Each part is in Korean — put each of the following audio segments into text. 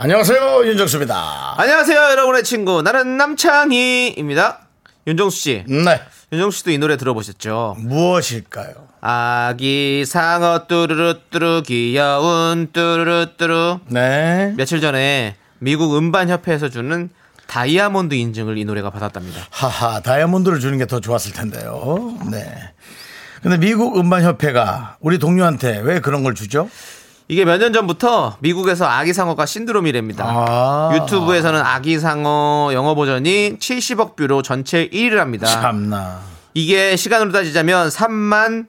안녕하세요 윤정수입니다. 안녕하세요, 여러분의 친구. 나는 남창희입니다. 윤정수 씨. 네 윤정수 씨도 이 노래 들어보셨죠? 무엇일까요? 아기 상어 뚜루루 뚜루 귀여운 뚜루루 뚜루. 네 며칠 전에 미국 음반 협회에서 주는 다이아몬드 인증을 이 노래가 받았답니다. 하하 다이아몬드를 주는 게 더 좋았을 텐데요. 네. 근데 미국 음반 협회가 우리 동료한테 왜 그런 걸 주죠? 이게 몇 년 전부터 미국에서 아기 상어가 신드롬이랍니다. 아. 유튜브에서는 아기 상어 영어 버전이 70억 뷰로 전체 1위를 합니다. 참나. 이게 시간으로 따지자면 3만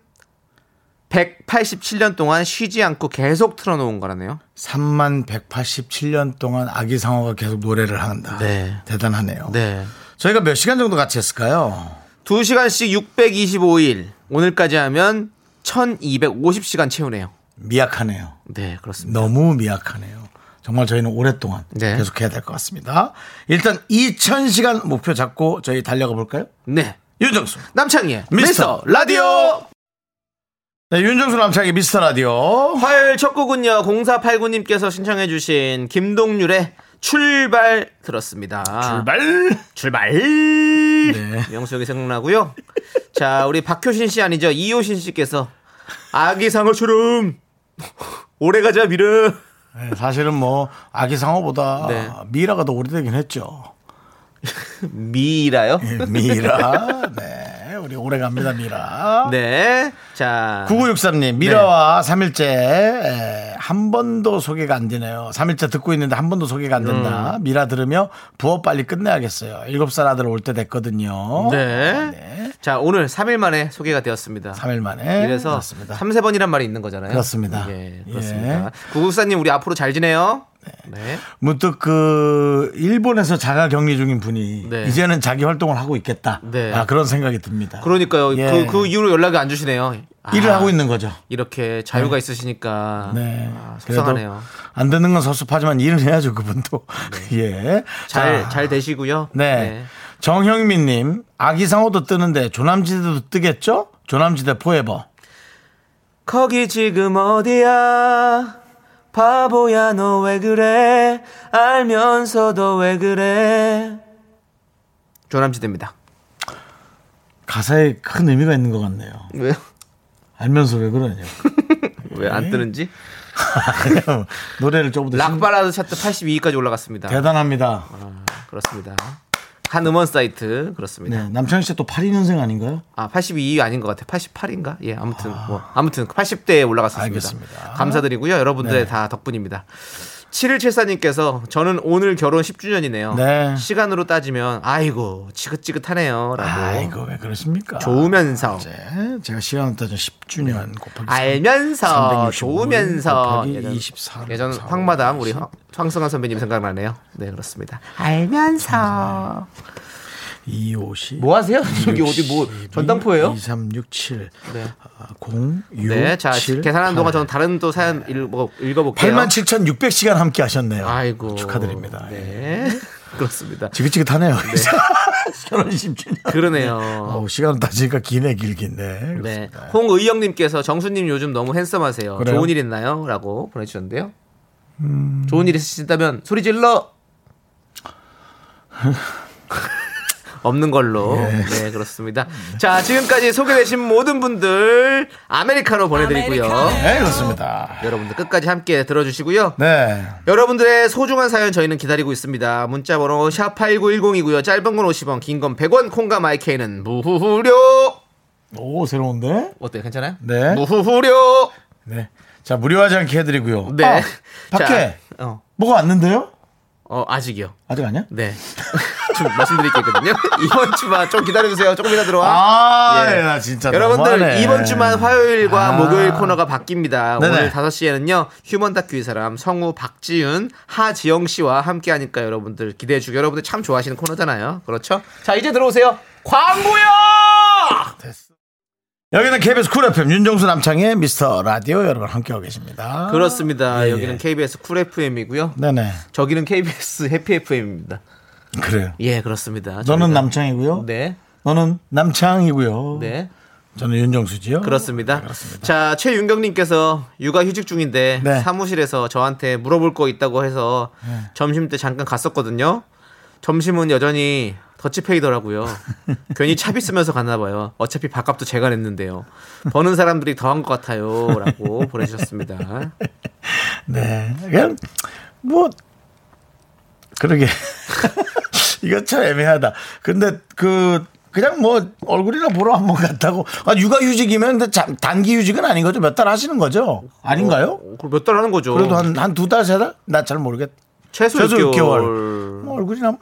187년 동안 쉬지 않고 계속 틀어놓은 거라네요. 3만 187년 동안 아기 상어가 계속 노래를 한다. 네. 대단하네요. 네. 저희가 몇 시간 정도 같이 했을까요? 2시간씩 625일. 오늘까지 하면 1250시간 채우네요. 미약하네요. 네, 그렇습니다. 너무 미약하네요. 정말 저희는 오랫동안 네. 계속 해야 될 것 같습니다. 일단 2000시간 목표 잡고 저희 달려가 볼까요? 네. 윤정수. 남창희의 미스터 미스터 라디오! 네, 윤정수 남창의 미스터 라디오. 화요일 첫 곡은요, 0489님께서 신청해주신 김동률의 출발 들었습니다. 출발. 출발. 네. 명수 형이 생각나고요. 자, 우리 박효신 씨 아니죠? 이효신 씨께서 아기 상어처럼 오래 가자 미르. 네, 사실은 뭐 아기 상어보다 네. 미라가 더 오래되긴 했죠. 미라요? 예, 미라. 네. 우리 오래 갑니다, 미라. 네. 자. 9963님, 미라와 3일째 한 번도 소개가 안 되네요. 3일째 듣고 있는데 한 번도 소개가 안 된다. 음. 미라 들으며 부업 빨리 끝내야겠어요. 7살 아들 올 때 됐거든요. 네. 네. 자, 오늘 3일 만에 소개가 되었습니다. 3일 만에. 이래서 그렇습니다. 3, 세번이란 말이 있는 거잖아요. 그렇습니다. 예, 예. 그렇습니다. 구국사님 우리 앞으로 잘 지내요. 네. 문득 그 일본에서 자가 격리 중인 분이 네. 이제는 자기 활동을 하고 있겠다. 네. 아, 그런 생각이 듭니다. 그러니까요. 예. 그, 그 이후로 연락이 안 주시네요. 아, 일을 하고 있는 거죠. 이렇게 자유가 있으시니까. 네. 아, 속상하네요. 안 되는 건 섭섭하지만 일을 해야죠, 그분도. 예. 잘, 자, 잘 되시고요. 네. 정형민님, 아기상어도 뜨는데 조남지대도 뜨겠죠? 조남지대 포에버. 거기 지금 어디야? 바보야 너 왜 그래? 알면서도 왜 그래? 조남지대입니다. 가사에 큰 의미가 있는 것 같네요. 왜요? 알면서 왜 그러냐. 왜 안 뜨는지? 노래를 조금 더 신- 락발라드 차트 82위까지 올라갔습니다. 대단합니다. 그렇습니다. 한 음원 사이트 그렇습니다. 네, 남창희 씨또 82년생 아닌가요? 아 82위 아닌 것 같아요. 88인가? 예, 아무튼 뭐 아무튼 80대에 올라갔습니다. 알겠습니다. 감사드리고요. 여러분들의 네. 다 덕분입니다. 7174님께서 저는 오늘 결혼 10주년이네요. 네. 시간으로 따지면 아이고 지긋지긋하네요. 라고. 아이고, 왜 그러십니까? 좋으면서 네, 제가 시간 따져 10주년 곱하기 알면서 365 좋으면서 곱하기 예전, 24 예전 사, 황마담 우리 황- 황승환 선배님 생각나네요. 네 그렇습니다. 알면서 250. 뭐 하세요? 저기 어디 뭐 전당포예요? 2367 네. 0 6 네, 자 계산하는 동안 저는 다른 또 사연 읽어, 읽어 볼게요. 87,600시간 함께 하셨네요. 아이고 축하드립니다. 네, 그렇습니다. 지긋지긋하네요. 결혼 10주년. 그러네요. 어, 시간 따지니까 기네 길긴데. 네, 홍의영님께서 정수님 요즘 너무 핸섬하세요. 그래요? 좋은 일 있나요?라고 보내주셨는데요. 좋은 일 있으시다면 소리 질러. 없는 걸로. 네, 그렇습니다. 자, 지금까지 소개되신 모든 분들 아메리카노 보내드리고요. 네, 그렇습니다. 여러분들 끝까지 함께 들어주시고요. 네. 여러분들의 소중한 사연 저희는 기다리고 있습니다. 문자번호 샵8910이고요. 짧은 건 50원, 긴 건 100원, 콩과 마이케이는 무후후료. 오, 새로운데? 어때요? 괜찮아요? 네. 무후후료. 네. 자, 무료하지 않게 해드리고요. 네. 아, 밖에 자, 어, 뭐가 왔는데요? 어, 아직이요. 아직 아니야? 네. 대충 말씀드릴 게 있거든요. 이번 주만 좀 기다려주세요. 조금 이따 들어와. 아, 예. 나 진짜 여러분들 너무하네. 이번 주만 화요일과 아. 목요일 코너가 바뀝니다. 네네. 오늘 5시에는요. 휴먼 다큐 이 사람 성우 박지윤, 하지영 씨와 함께 하니까 여러분들 기대해 주고 여러분들 참 좋아하시는 코너잖아요. 그렇죠? 자, 이제 들어오세요. 광고요! 여기는 KBS 쿨 FM 윤정수 남창희의 미스터 라디오 여러분 함께하고 계십니다. 그렇습니다. 예, 여기는 예. KBS 쿨 FM이고요. 네네. 저기는 KBS 해피 FM입니다. 그래요. 예, 그렇습니다. 너는 남창희고요. 네. 너는 남창희고요. 네. 저는 윤정수지요. 그렇습니다. 네, 그렇습니다. 자, 최윤경님께서 육아 휴직 중인데 네. 사무실에서 저한테 물어볼 거 있다고 해서 점심 때 잠깐 갔었거든요. 점심은 여전히 더치페이더라고요. 괜히 차비 쓰면서 갔나 봐요. 어차피 밥값도 제가 냈는데요. 버는 사람들이 더한 것 같아요.라고 보내주셨습니다. 네. 그냥 뭐 그러게 이거 참 애매하다. 근데 그 그냥 뭐 얼굴이나 보러 한번 갔다고 아 육아휴직이면 근데 참 단기 휴직은 아닌 거죠 몇 달 하시는 거죠 아닌가요? 몇달 하는 거죠. 그래도 한 한 두 달 세 달? 나 잘 모르겠. 최소, 최소 6개월. 6개월. 뭐 얼굴이나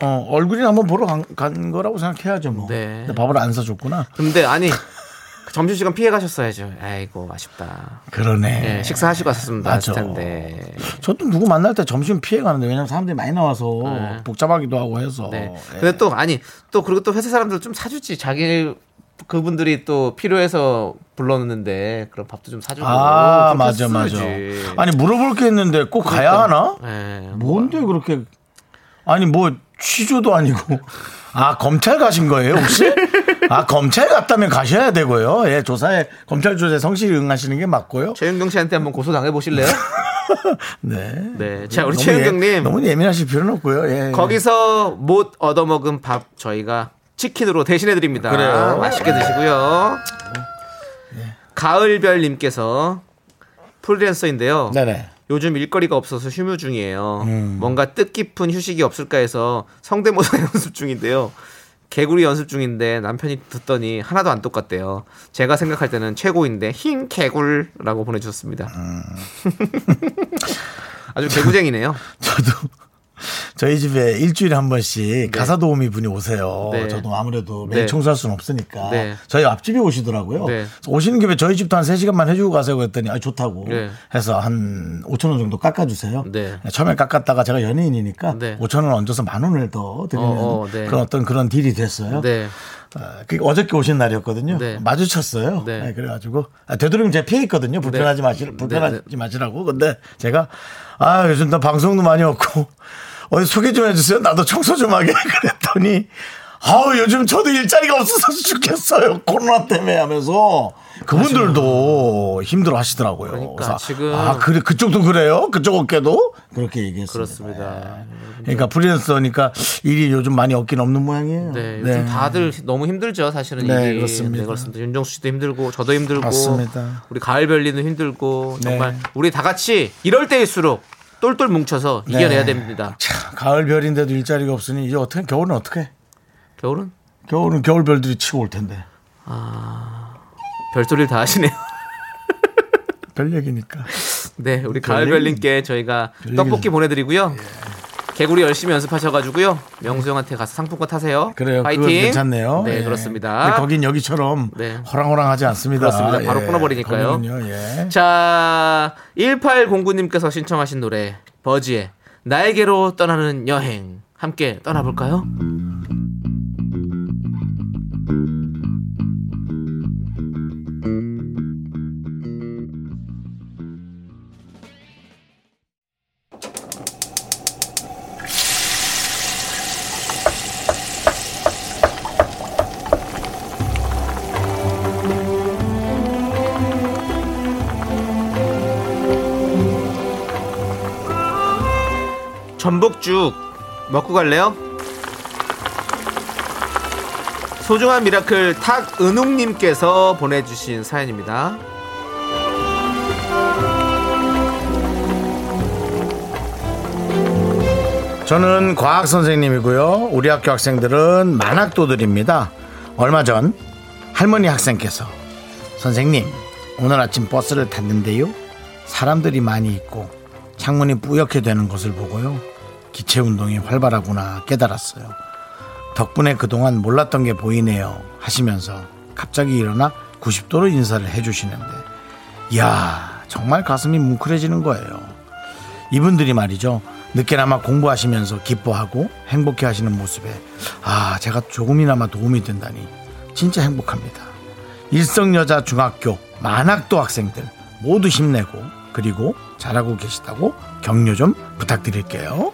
어 얼굴이나 한번 보러 간, 간 거라고 생각해야죠 뭐. 네. 근데 밥을 안 사줬구나. 근데 아니 점심시간 피해 가셨어야죠. 아이고 아쉽다. 그러네. 예, 식사하시고 왔었으면 맞아. 나았을 텐데. 저도 누구 만날 때 점심 피해 가는데 왜냐면 사람들이 많이 나와서 네. 복잡하기도 하고 해서. 네. 예. 근데 또 아니 또 그리고 또 회사 사람들 좀 사주지 자기 그분들이 또 필요해서 불렀는데 그럼 밥도 좀 사주고. 아 맞아 맞아. 아니 물어볼 게 있는데 꼭 가야 하나? 예. 뭔데 그렇게 아니 뭐 취조도 아니고 아 검찰 가신 거예요 혹시? 아 검찰 갔다면 가셔야 되고요. 예 조사에 검찰 조사에 성실히 응하시는 게 맞고요. 최윤경 씨한테 한번 고소 당해 보실래요? 네. 네. 자 우리 너무 최윤경님 예, 너무 예민하실 필요는 없고요. 예. 거기서 못 얻어먹은 밥 저희가 치킨으로 대신해 드립니다. 그래요. 맛있게 드시고요. 가을별님께서 프리랜서인데요. 네네. 요즘 일거리가 없어서 휴무 중이에요. 음. 뭔가 뜻깊은 휴식이 없을까 해서 성대모사 연습 중인데요. 개구리 연습 중인데 남편이 듣더니 하나도 안 똑같대요. 제가 생각할 때는 최고인데 흰 개굴라고 보내주셨습니다. 음. 아주 개구쟁이네요. 저도 저희 집에 일주일에 한 번씩 가사 도우미 분이 오세요. 네. 저도 아무래도 매일 네. 청소할 수는 없으니까 네. 저희 앞집에 오시더라고요. 네. 오시는 김에 저희 집도 한 3시간만 해주고 가세요 그랬더니 아, 좋다고 네. 해서 한 5천 원 정도 깎아주세요. 네. 처음에 깎았다가 제가 연예인이니까 네. 5천 원 얹어서 만 원을 더 드리는 어, 어, 네. 그런 어떤 그런 딜이 됐어요. 네. 어, 그게 어저께 오신 날이었거든요. 네. 마주쳤어요. 네. 네, 그래가지고 아, 되도록이면 제가 피해 있거든요. 불편하지 마시 불편하지 네, 마시라고. 근데 제가 아 요즘 나 방송도 많이 없고 어디 소개 좀 해주세요. 나도 청소 좀 하게 그랬더니 아우 요즘 저도 일자리가 없어서 죽겠어요. 코로나 때문에 하면서 그분들도 힘들어 하시더라고요. 그러니까 지금- 아 그래 그쪽도 그래요? 그쪽 업계도 그렇게 얘기했습니다. 그렇습니다. 그러니까 프리랜서니까 일이 요즘 많이 없긴 없는 모양이에요. 네, 요즘 다들 너무 힘들죠, 사실은 네, 일이. 그렇습니다. 네, 그렇습니다. 윤정수 씨도 힘들고, 저도 힘들고, 맞습니다. 우리 가을별리도 힘들고, 네. 정말 우리 다 같이 이럴 때일수록 똘똘 뭉쳐서 이겨내야 네. 됩니다. 참, 가을 별인데도 일자리가 없으니 이제 어떻게 겨울은 어떻게? 겨울은 겨울은 겨울 별들이 치고 올 텐데 별소리를 다 하시네요. 별 얘기니까. 네, 우리 별 가을별님께 저희가 별 떡볶이 보내드리고요. 개구리 열심히 연습하셔가지고요. 명수 형한테 가서 상품권 타세요. 그래요. 파이팅. 괜찮네요. 네, 예. 그렇습니다. 거긴 여기처럼 네. 호랑호랑하지 않습니다. 그렇습니다. 바로 끊어버리니까요. 거기는요, 예. 자, 1809님께서 신청하신 노래 버지의 나에게로 떠나는 여행 함께 떠나볼까요? 전복죽 먹고 갈래요? 소중한 미라클 탁은웅님께서 보내주신 사연입니다. 저는 과학 선생님이고요. 우리 학교 학생들은 만학도들입니다. 얼마 전 할머니 학생께서 선생님 오늘 아침 버스를 탔는데요. 사람들이 많이 있고 창문이 뿌옇게 되는 것을 보고요. 기체 운동이 활발하구나 깨달았어요. 덕분에 그동안 몰랐던 게 보이네요 하시면서 갑자기 일어나 90도로 인사를 해주시는데 이야 정말 가슴이 뭉클해지는 거예요. 이분들이 말이죠. 늦게나마 공부하시면서 기뻐하고 행복해 하시는 모습에 아 제가 조금이나마 도움이 된다니 진짜 행복합니다. 일성여자 중학교 만학도 학생들 모두 힘내고 그리고 잘하고 계시다고 격려 좀 부탁드릴게요.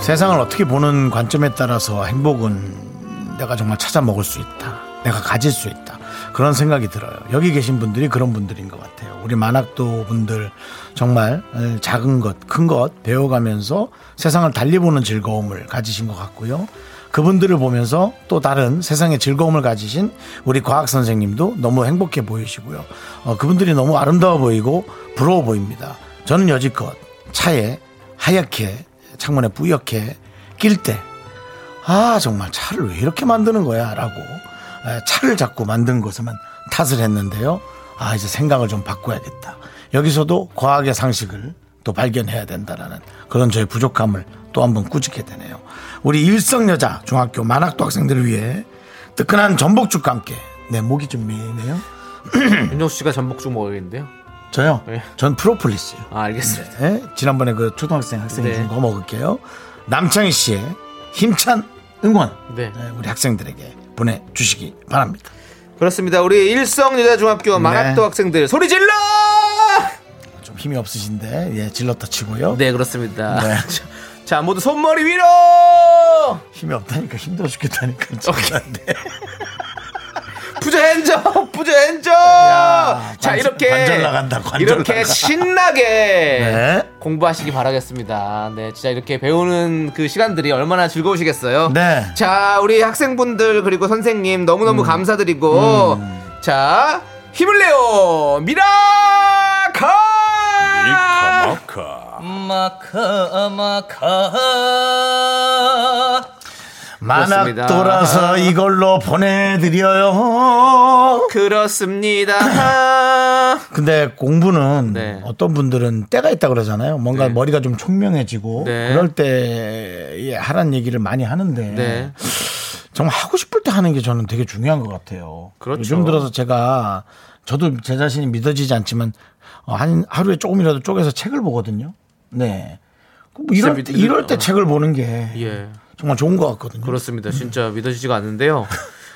세상을 어떻게 보는 관점에 따라서 행복은 내가 정말 찾아 먹을 수 있다. 내가 가질 수 있다. 그런 생각이 들어요. 여기 계신 분들이 그런 분들인 것 같아요. 우리 만학도 분들 정말 작은 것, 큰 것 배워가면서 세상을 달리 보는 즐거움을 가지신 것 같고요. 그분들을 보면서 또 다른 세상의 즐거움을 가지신 우리 과학 선생님도 너무 행복해 보이시고요. 어, 그분들이 너무 아름다워 보이고 부러워 보입니다. 저는 여지껏 차에 하얗게 창문에 뿌옇게 낄 때, 아, 정말 차를 왜 이렇게 만드는 거야? 라고 차를 자꾸 만든 것에만 탓을 했는데요. 아, 이제 생각을 좀 바꿔야겠다. 여기서도 과학의 상식을 또 발견해야 된다라는 그런 저의 부족함을 또 한번 꾸짖게 되네요. 우리 일성여자 중학교 만학도 학생들을 위해 뜨끈한 전복죽과 함께 네, 목이 좀 미네요. 윤정수 씨가 전복죽 먹어야겠는데요. 저요? 네. 전 프로폴리스요. 아, 알겠습니다. 네, 지난번에 그 초등학생 학생이 네. 준거 먹을게요. 남창희 씨의 힘찬 응원 네. 네, 우리 학생들에게 보내주시기 바랍니다. 그렇습니다. 우리 일성여자중학교 만학도 네. 학생들 소리 질러! 좀 힘이 없으신데 예, 질렀다 치고요. 네, 그렇습니다. 네. 자, 모두 손머리 위로! 힘이 없다니까 힘들어 죽겠다니까. 정말인데. 부자 핸접! 부자 핸접! 자, 관절- 이렇게. 관절 나간다, 관절 이렇게 나가. 신나게 네. 공부하시기 바라겠습니다. 네, 진짜 이렇게 배우는 그 시간들이 얼마나 즐거우시겠어요? 네. 자, 우리 학생분들 그리고 선생님 너무너무 음. 감사드리고 자, 힘을 내요. 미라카! 마카 마카 만학도라서 이걸로 보내드려요. 그렇습니다. 근데 공부는 네. 어떤 분들은 때가 있다 그러잖아요. 뭔가 네. 머리가 좀 총명해지고 네. 그럴 때 하란 얘기를 많이 하는데 네. 정말 하고 싶을 때 하는 게 저는 되게 중요한 것 같아요. 그렇죠. 요즘 들어서 제가 저도 제 자신이 믿어지지 않지만 어, 한 하루에 조금이라도 쪼개서 책을 보거든요. 네. 뭐 이럴 이럴 때 어. 책을 보는 게 예. 정말 좋은 것 같거든요. 그렇습니다. 진짜 믿어지지가 않는데요.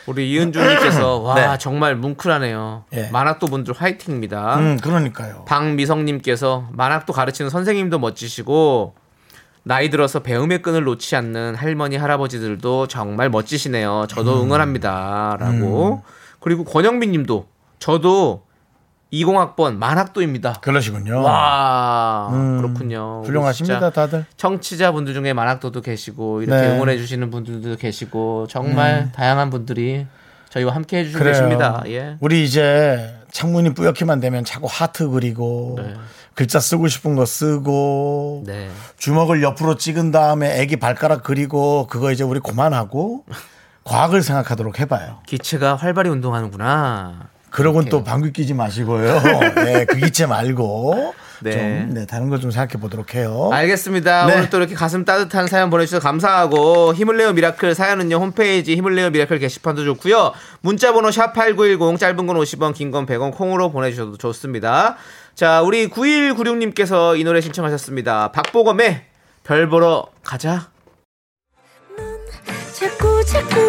우리 이은주님께서 와 네. 정말 뭉클하네요. 예. 만학도 분들 화이팅입니다. 음, 그러니까요. 박미성님께서 만학도 가르치는 선생님도 멋지시고 나이 들어서 배움의 끈을 놓지 않는 할머니 할아버지들도 정말 멋지시네요. 저도 음. 응원합니다라고 그리고 권영민님도 저도 20학번 만학도입니다. 그러시군요. 와 음, 그렇군요. 훌륭하십니다, 다들. 청취자분들 중에 만학도도 계시고 이렇게 네. 응원해 주시는 분들도 계시고 정말 다양한 분들이 저희와 함께 해주시고 그래요. 계십니다. 예. 우리 이제 창문이 뿌옇게만 되면 자꾸 하트 그리고 네. 글자 쓰고 싶은 거 쓰고 네. 주먹을 옆으로 찍은 다음에 애기 발가락 그리고 그거 이제 우리 그만하고 과학을 생각하도록 해봐요. 기체가 활발히 운동하는구나. 그러고는 또 방귀 끼지 마시고요. 네, 그 기체 말고 네. 좀 네, 다른 걸 좀 생각해 보도록 해요. 알겠습니다. 네. 오늘 또 이렇게 가슴 따뜻한 사연 보내주셔서 감사하고 힘을 내요 미라클 사연은요 홈페이지 힘을 내요 미라클 게시판도 좋고요 문자번호 샵 #8910 짧은 건 50원, 긴 건 100원 콩으로 보내주셔도 좋습니다. 자 우리 9196님께서 이 노래 신청하셨습니다. 박보검의 별 보러 가자. 자꾸 자꾸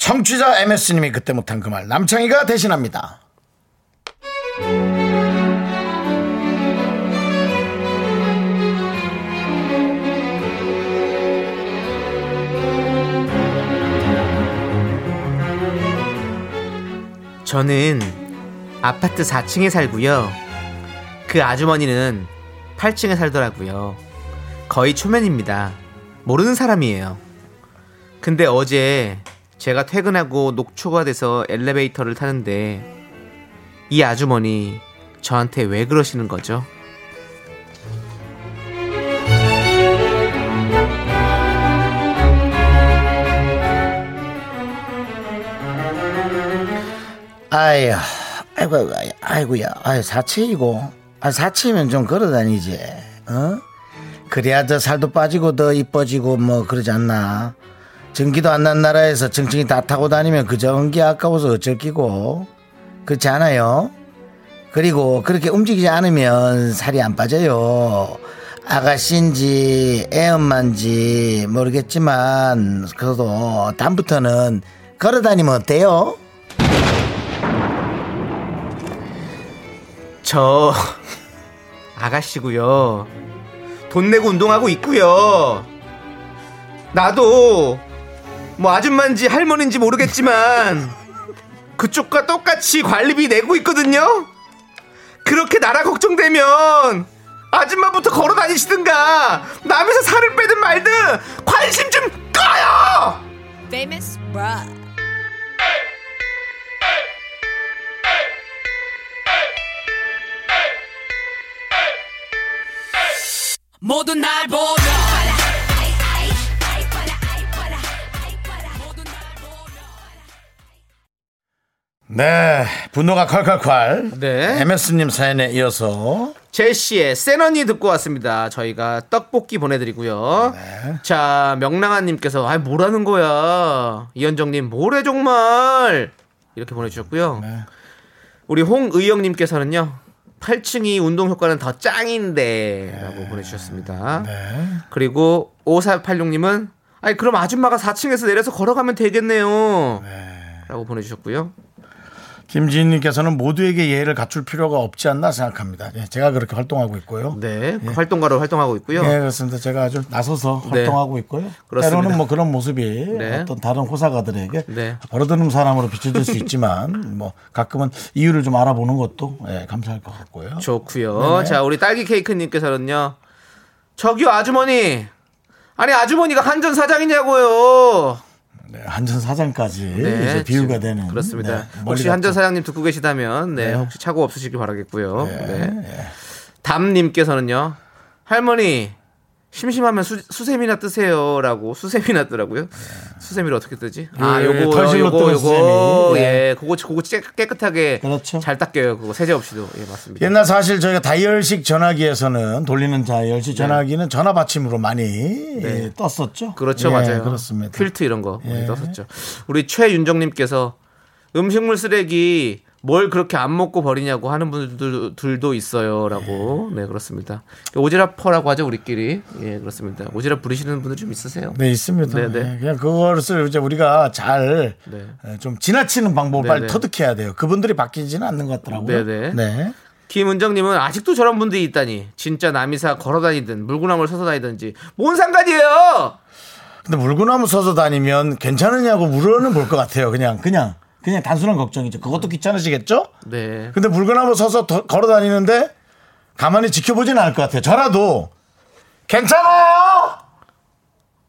청취자 MS님이 그때 못한 그 말 남창희가 대신합니다. 저는 아파트 4층에 살고요. 그 아주머니는 8층에 살더라고요. 거의 초면입니다. 모르는 사람이에요. 근데 어제 제가 퇴근하고 녹초가 돼서 엘리베이터를 타는데 이 아주머니 저한테 왜 그러시는 거죠? 아유, 아이고, 아이고, 아이고야, 아유, 사치이고, 아, 사치면 좀 걸어 다니지, 어? 그래야 더 살도 빠지고 더 이뻐지고 뭐 그러지 않나? 전기도 안 난 나라에서 정증이 다 타고 다니면 그 전기 아까워서 어쩔 끼고, 그렇지 않아요? 그리고 그렇게 움직이지 않으면 살이 안 빠져요. 아가씨인지 애엄마인지 모르겠지만 그래도 다음부터는 걸어 다니면 어때요? 저 아가씨고요. 돈 내고 운동하고 있고요. 나도 뭐 아줌마인지 할머니인지 모르겠지만 그쪽과 똑같이 관리비 내고 있거든요. 그렇게 나라 걱정되면 아줌마부터 걸어 다니시든가 남에서 살을 빼든 말든 관심 좀 꺼요. Famous Bruh. 모두 날 보며 네, 분노가 콸콸콸. 네. MS님 사연에 이어서 제시의 센 언니 듣고 왔습니다. 저희가 떡볶이 보내드리고요. 자, 명랑한님께서, 아, 뭐라는 거야. 이현정님, 뭐래, 정말. 이렇게 보내주셨고요. 우리 홍의영님께서는요, 8층이 운동 효과는 더 짱인데. 라고 보내주셨습니다. 그리고 5486님은, 아니, 그럼 아줌마가 4층에서 내려서 걸어가면 되겠네요. 라고 보내주셨고요. 김지인님께서는 모두에게 예의를 갖출 필요가 없지 않나 생각합니다. 예, 제가 그렇게 활동하고 있고요. 네, 활동가로 활동하고 있고요. 예, 그렇습니다. 제가 아주 나서서 네. 활동하고 있고요. 그렇습니다. 때로는 뭐 그런 모습이 네. 어떤 다른 호사가들에게 네. 버릇없는 사람으로 비춰질 수 있지만 뭐 가끔은 이유를 좀 알아보는 것도 예, 감사할 것 같고요. 좋고요. 네네. 자, 우리 딸기 케이크님께서는요. 저기요 아주머니. 아니 아주머니가 한전 사장이냐고요. 네, 한전 사장까지 네, 이제 비유가 되는 그렇습니다. 네, 혹시. 한전 사장님 듣고 계시다면 네, 네. 혹시 차고 없으시길 바라겠고요. 네, 네. 담님께서는요. 할머니 심심하면 수, 수세미나 뜨세요 라고 수세미나 뜨라고요. 수세미를 어떻게 뜨지? 아, 예, 요거 요거 요거. 예, 그거 그거 깨- 깨끗하게 그렇죠. 잘 닦여요. 그거 세제 없이도 예, 맞습니다. 옛날 사실 저희가 다이얼식 전화기에서는 돌리는 다이얼식 전화기는 전화 받침으로 많이 예, 떴었죠. 네. 그렇죠, 예, 맞아요. 그렇습니다. 퀼트 이런 거 예. 떴었죠. 우리 최윤정님께서 음식물 쓰레기 뭘 그렇게 안 먹고 버리냐고 하는 분들도 있어요라고 네 그렇습니다. 오지랖퍼라고 하죠 우리끼리 예 그렇습니다. 오지랖 부리시는 분들 좀 있으세요? 네 있습니다. 네, 네. 예, 그냥 그것을 이제 우리가 잘좀 네. 지나치는 방법을 네, 빨리 네. 터득해야 돼요. 그분들이 바뀌지는 않는 것 같더라고요. 네, 네. 네. 김은정님은 아직도 저런 분들이 있다니 진짜 남이사 걸어다니든 물구나무를 서서 다니든지 뭔 상관이에요? 근데 물구나무 서서 다니면 괜찮으냐고 물어는 볼 것 같아요. 그냥 그냥 그냥 단순한 걱정이죠. 그것도 귀찮으시겠죠? 네 근데 물구나무 서서 더- 걸어 다니는데 가만히 지켜보지는 않을 것 같아요. 저라도 괜찮아요.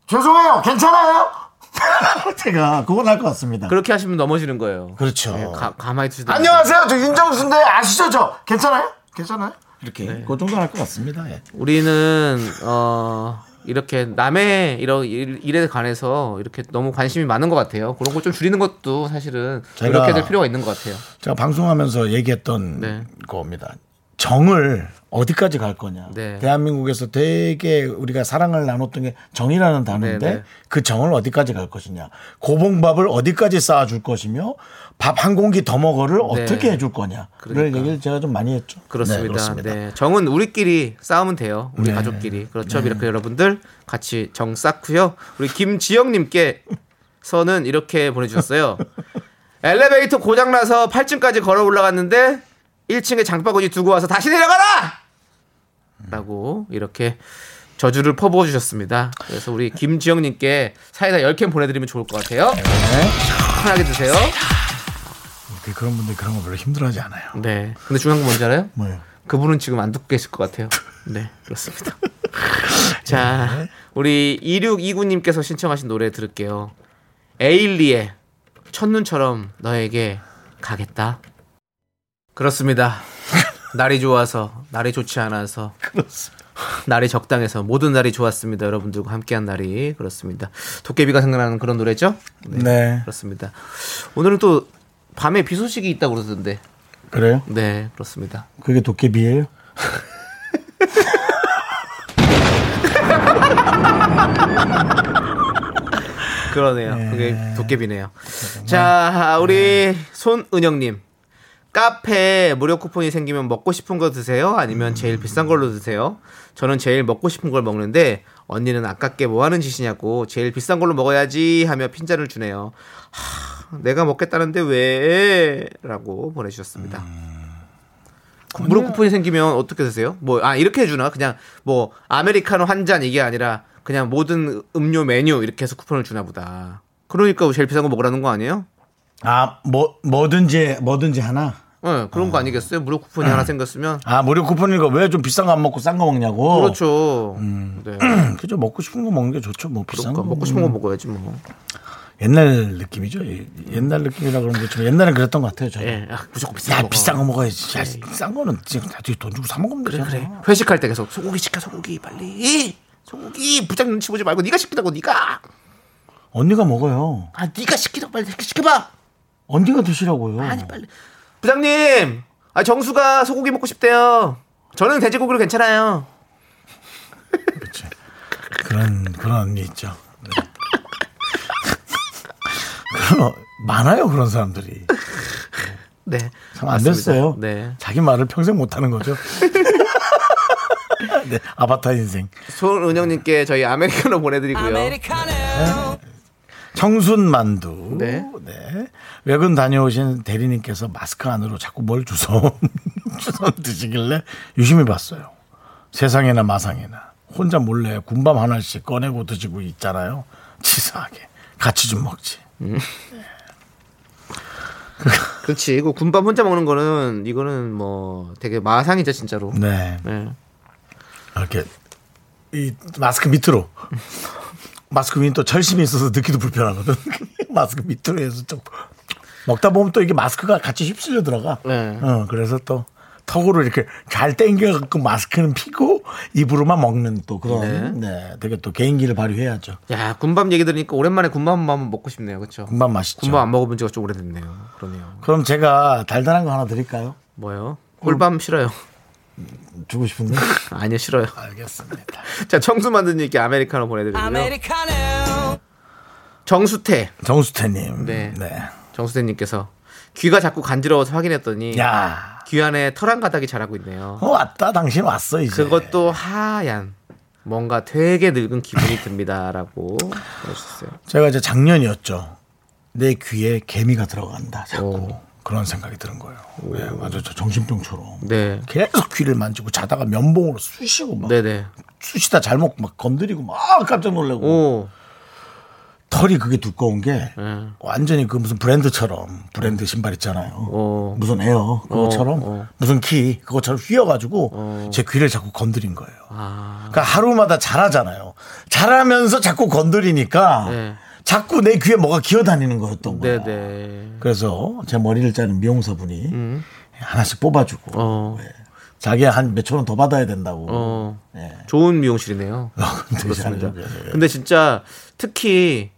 죄송해요. 괜찮아요. 제가 그건 할 것 같습니다. 그렇게 하시면 넘어지는 거예요. 그렇죠. 예, 가, 가만히 두시다. 안녕하세요. 저 윤정수인데 아시죠? 저 괜찮아요? 괜찮아요? 이렇게 네. 그 정도 할 것 같습니다. 예. 우리는 어 이렇게 남의 이런 일- 일에 관해서 이렇게 너무 관심이 많은 것 같아요. 그런 거좀 줄이는 것도 사실은 이렇게 될 필요가 있는 것 같아요. 제가 방송하면서 얘기했던 네. 겁니다. 정을 어디까지 갈 거냐. 네. 대한민국에서 되게 우리가 사랑을 나눴던 게 정이라는 단어인데 네, 네. 그 정을 어디까지 갈 것이냐. 고봉밥을 어디까지 쌓아줄 것이며 밥 한 공기 더 먹어를 네. 어떻게 해줄 거냐. 를 그러니까. 얘기를 제가 좀 많이 했죠. 그렇습니다. 네, 네, 그렇습니다. 정은 우리끼리 싸우면 돼요. 우리 네. 가족끼리. 그렇죠. 이렇게 여러분들 같이 정 쌓고요. 우리 김지영님께 서는 이렇게 보내주셨어요. 엘리베이터 고장나서 8층까지 걸어 올라갔는데 1층에 장바구니 두고 와서 다시 내려가라! 라고 이렇게 저주를 퍼부어 주셨습니다. 그래서 우리 김지영님께 사이다 10캔 보내드리면 좋을 것 같아요. 네. 편하게 드세요. 그- 그런 분들 그런 거 별로 힘들어하지 않아요. 네. 근데 중요한 건 뭔지 알아요? 뭐요? 그분은 지금 안 듣고 계실 것 같아요. 네, 그렇습니다. 자, 우리 2629님께서 신청하신 노래 들을게요. 에일리의 첫눈처럼 너에게 가겠다. 그렇습니다. 날이 좋아서, 날이 좋지 않아서, 날이 적당해서 모든 날이 좋았습니다. 여러분들과 함께한 날이 그렇습니다. 도깨비가 생각나는 그런 노래죠? 네. 그렇습니다. 오늘은 또 밤에 비 소식이 있다고 그러던데. 그래요? 네, 그렇습니다. 그게 도깨비예요? 그러네요. 그게 도깨비네요. 자, 우리 손은영님. 카페 무료 쿠폰이 생기면 먹고 싶은 거 드세요? 아니면 제일 비싼 걸로 드세요? 저는 제일 먹고 싶은 걸 먹는데 언니는 아깝게 뭐 하는 짓이냐고 제일 비싼 걸로 먹어야지 하며 핀잔을 주네요. 하, 내가 먹겠다는데 왜? 라고 보내주셨습니다. 무료 쿠폰이 생기면 어떻게 드세요? 뭐, 아, 이렇게 해주나? 그냥 뭐, 아메리카노 한 잔 이게 아니라 그냥 모든 음료 메뉴 이렇게 해서 쿠폰을 주나 보다. 그러니까 제일 비싼 거 먹으라는 거 아니에요? 아, 뭐, 뭐든지, 뭐든지 하나? 네, 그런 거 아니겠어요? 무료 쿠폰이 하나 생겼으면. 아, 무료 쿠폰이니까 왜좀 비싼 거 안 먹고 싼 거 먹냐고? 그렇죠. 네. 그죠. 먹고 싶은 거 먹는 게 좋죠. 뭐 비싼 그러니까 거. 먹고 싶은 거 먹어야지 뭐. 옛날 느낌이죠. 예, 옛날 느낌이라 그러면 그렇지만 옛날엔 그랬던 것 같아요. 저는. 예, 아, 무조건 비싼 야, 거. 비싼 거 먹어. 먹어야지. 야, 싼 거는 지금 나중에 돈 주고 사 먹으면 되잖아. 그래. 회식할 때 계속 소고기 시켜, 소고기 빨리. 소고기 부장 눈치 보지 말고 네가 시키라고 네가. 언니가 먹어요. 아, 네가 시키라고 빨리 시켜봐. 언니가 드시라고요. 아니 빨리. 부장님, 아 정수가 소고기 먹고 싶대요. 저는 돼지고기로 괜찮아요. 그런 그런 언니 있죠. 네. 그런 많아요 그런 사람들이. 네. 참 안. 됐어요. 네. 자기 말을 평생 못 하는 거죠. 네, 아바타 인생. 손은영님께 저희 아메리카노 보내드리고요. Americano. 청순 만두. 네. 네. 외근 다녀오신 대리님께서 마스크 안으로 자꾸 뭘 주워 주워 드시길래 유심히 봤어요. 세상에나 마상에나 혼자 몰래 군밤 하나씩 꺼내고 드시고 있잖아요. 치사하게 같이 좀 먹지. 그렇지. 그 군밤 혼자 먹는 거는 이거는 뭐 되게 마상이죠 진짜로. 네. 네. 이렇게 이 마스크 밑으로 마스크 밑에 또 철심이 있어서 넣기도 불편하거든. 마스크 밑으로 해서 좀 먹다 보면 또 이게 마스크가 같이 휩쓸려 들어가. 네. 어, 그래서 또 턱으로 이렇게 잘 당겨갖고 마스크는 피고 입으로만 먹는 또 그런 네, 되게 또 개인기를 발휘해야죠. 야 군밤 얘기 들으니까 오랜만에 군밤 한번 먹고 싶네요. 그렇죠. 군밤 맛있죠. 군밤 안 먹어본 지가 좀 오래됐네요. 그러네요. 그럼 제가 달달한 거 하나 드릴까요? 뭐요? 꿀밤 싫어요. 주고 싶은데. 아니요 싫어요. 알겠습니다. 자 청수 만드님께 아메리카노 보내드리고요. Americano. 정수태 정수태님. 네. 네. 정수태님께서 귀가 자꾸 간지러워서 확인했더니 야, 귀 안에 털 한 가닥이 자라고 있네요. 어, 왔다. 당신 왔어 이제. 그것도 하얀 뭔가 되게 늙은 기분이 듭니다라고 보내주셨어요. 제가 이제 작년이었죠. 내 귀에 개미가 들어간다. 자꾸 오. 그런 생각이 드는 거예요. 네, 맞아, 저 정신병처럼. 네. 계속 귀를 만지고 자다가 면봉으로 쑤시고 막 네네. 쑤시다 잘못 막 건드리고 막 깜짝 놀라고 오. 털이 그게 두꺼운 게 네. 완전히 그 무슨 브랜드처럼 브랜드 신발 있잖아요. 어. 무슨 에어 그것처럼 어, 어. 무슨 키 그것처럼 휘어가지고 제 귀를 자꾸 건드린 거예요. 아. 그러니까 하루마다 자라잖아요. 자라면서 자꾸 건드리니까 네. 자꾸 내 귀에 뭐가 기어다니는 거였던 거예요. 네네. 그래서 제 머리를 자른 미용사분이 하나씩 뽑아주고 어. 자기 한 몇천 원 더 받아야 된다고. 어. 네. 좋은 미용실이네요. 근데 그렇습니다. 잘- 예, 예. 근데 진짜 특히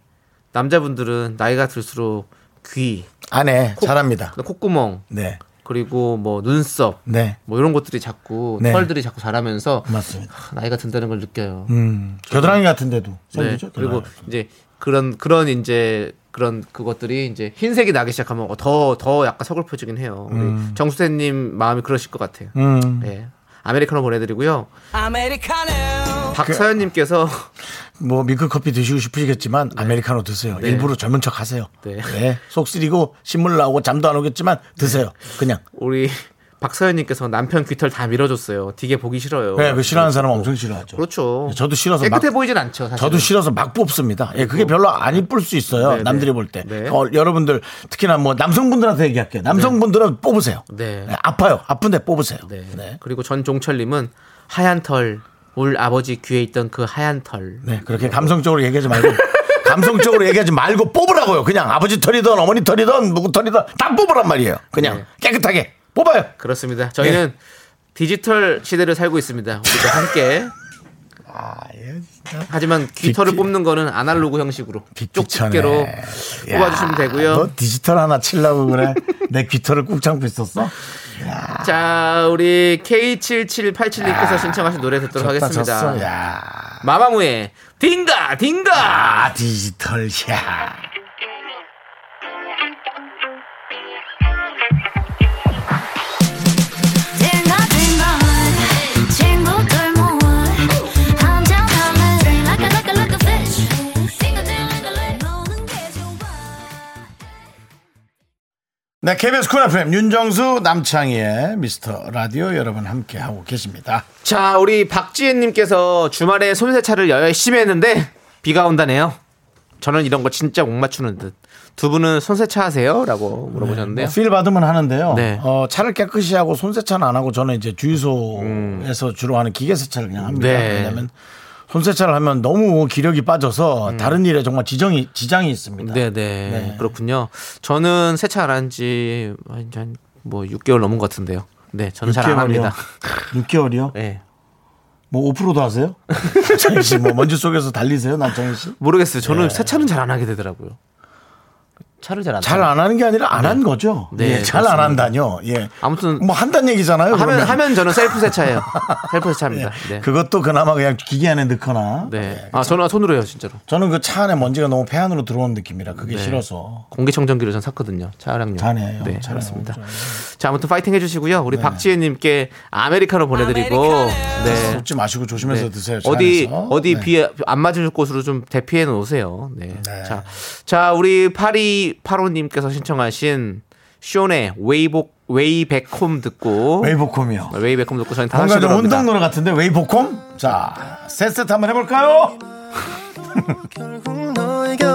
남자분들은 나이가 들수록 귀, 안에 잘합니다. 콧구멍, 네, 그리고 뭐 눈썹, 네, 뭐 이런 것들이 자꾸 네. 털들이 자꾸 자라면서 맞습니다. 하, 나이가 든다는 걸 느껴요. 음, 겨드랑이 같은데도 네. 그리고 겨드랑이. 이제 그런 그런 이제 그런 그것들이 이제 흰색이 나기 시작하면 더더 약간 서글퍼지긴 해요. 우리 정수태님 마음이 그러실 것 같아요. 음, 예. 아메리카노 보내드리고요. Americano. 박서연님께서 뭐 밀크 커피 드시고 싶으시겠지만 아메리카노 드세요. 네. 일부러 젊은 척 하세요. 네. 네. 속 쓰리고 신물 나오고 잠도 안 오겠지만 드세요. 그냥. 우리 박서연님께서 남편 귀털 다 밀어줬어요. 되게 보기 싫어요. 네, 그 싫어하는 사람 엄청 싫어하죠. 그렇죠. 저도 싫어서 깨끗해 막- 보이진 않죠. 사실. 저도 싫어서 막 뽑습니다. 예, 그게 별로 안 이쁠 수 있어요. 네, 네. 남들이 볼 때. 네. 어, 여러분들 특히나 뭐 남성분들한테 얘기할게요. 남성분들은 뽑으세요. 네. 네, 아파요. 아픈데 뽑으세요. 네. 네. 그리고 전종철님은 하얀 털. 울 아버지 귀에 있던 그 하얀 털. 네, 그렇게 감성적으로 얘기하지 말고 감성적으로 얘기하지 말고 뽑으라고요. 그냥 아버지 털이든 어머니 털이든 누구 털이든 다 뽑으란 말이에요. 그냥 네. 깨끗하게 뽑아요. 그렇습니다. 저희는 네. 디지털 시대를 살고 있습니다. 우리도 함께. 아, 예. 하지만 귀털을 빅- 뽑는 거는 아날로그 형식으로. 쪽집게로 야, 뽑아주시면 되고요. 너 디지털 하나 치려고 그래? 내 귀털을 꾹 참고 있었어? 자, 우리 K7787님께서 신청하신 노래 듣도록 졌다, 하겠습니다. 야. 마마무의 딩가 딩가. 아, 디지털, 야. 네, KBS Cool FM 윤정수 남창희의 미스터 라디오 여러분 함께 하고 계십니다. 자, 우리 박지혜님께서 주말에 손세차를 열심히 했는데 비가 온다네요. 저는 이런 거 진짜 못 맞추는 듯. 두 분은 손세차 하세요? 라고 물어보셨는데요. 필 받으면 하는데요. 네. 어, 차를 깨끗이 하고 손세차는 안 하고 저는 이제 주유소에서 주로 하는 기계 세차를 그냥 합니다. 음. 네. 왜냐하면 손세차를 하면 너무 기력이 빠져서 다른 일에 정말 지정이 지장이 있습니다. 음. 네네. 네. 그렇군요. 저는 세차 안 한 지 한뭐 6개월 넘은 것 같은데요. 네, 저는 잘 안 합니다. 6개월이요? 네. 뭐 오프로드 하세요? 남창희 씨, 뭐 먼지 속에서 달리세요, 남창희 씨? 모르겠어요. 저는 세차는 잘 안 하게 되더라고요. 차를 잘 안. 잘 안 하는 게 아니라 안한 거죠. 네, 예, 잘안 그렇습니다. 한다뇨. 예. 아무튼 뭐 한다는 얘기잖아요. 하면 그러면. 하면 저는 셀프 세차예요. 셀프 세차입니다. 네. 그것도 그나마 그냥 기계 안에 넣거나. 네. 아, 저는 손으로 해요, 진짜로. 저는 그 차 안에 먼지가 너무 폐 안으로 들어오는 느낌이라 그게 네. 싫어서. 공기청정기를 전 샀거든요. 차량용. 잘해요. 네, 잘해요. 그렇습니다. 자, 아무튼 파이팅 해주시고요. 우리 박지혜님께 아메리카노 보내드리고, 네. 쏟지 마시고 조심해서 네. 드세요. 차 어디 안에서. 어디 네. 비에 안 맞을 곳으로 좀 대피해 놓으세요. 네. 네. 자, 자 우리 파리 파로님께서 신청하신 쇼의 웨이복 웨이백홈 듣고 웨이보콤이요. Way Back Home 듣고 저희 다섯 갑니다. 운동 노래 같은데 웨이보콤? 자, 셋 세트 한번 해볼까요? 결국 너의 곁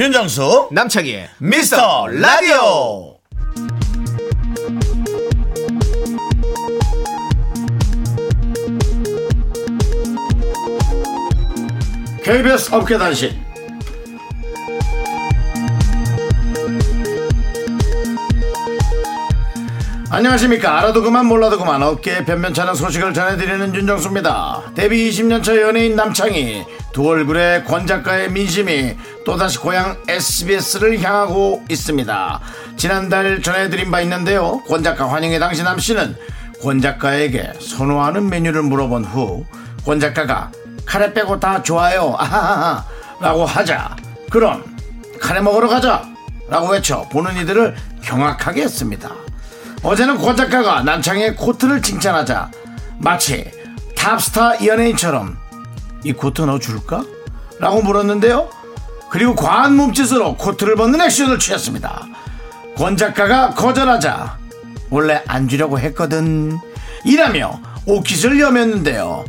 윤정수 남창희의 미스터 라디오. KBS 업계 단신. 안녕하십니까. 알아도 그만 몰라도 그만. 어깨에 변변찮은 소식을 전해드리는 윤정수입니다. 데뷔 20년차 연예인 남창희 두 얼굴의 권 작가의 민심이 또다시 고향 SBS를 향하고 있습니다. 지난달 전해드린 바 있는데요. 권 작가 환영회 당시 남씨는 권 작가에게 선호하는 메뉴를 물어본 후 권 작가가 카레 빼고 다 좋아요. 아하하하. 라고 하자. 그럼 카레 먹으러 가자. 라고 외쳐 보는 이들을 경악하게 했습니다. 어제는 권 작가가 남창의 코트를 칭찬하자 마치 탑스타 연예인처럼 이 코트 너 줄까? 라고 물었는데요 그리고 과한 몸짓으로 코트를 벗는 액션을 취했습니다 권 작가가 거절하자 원래 안 주려고 했거든 이라며 오깃을 여몄는데요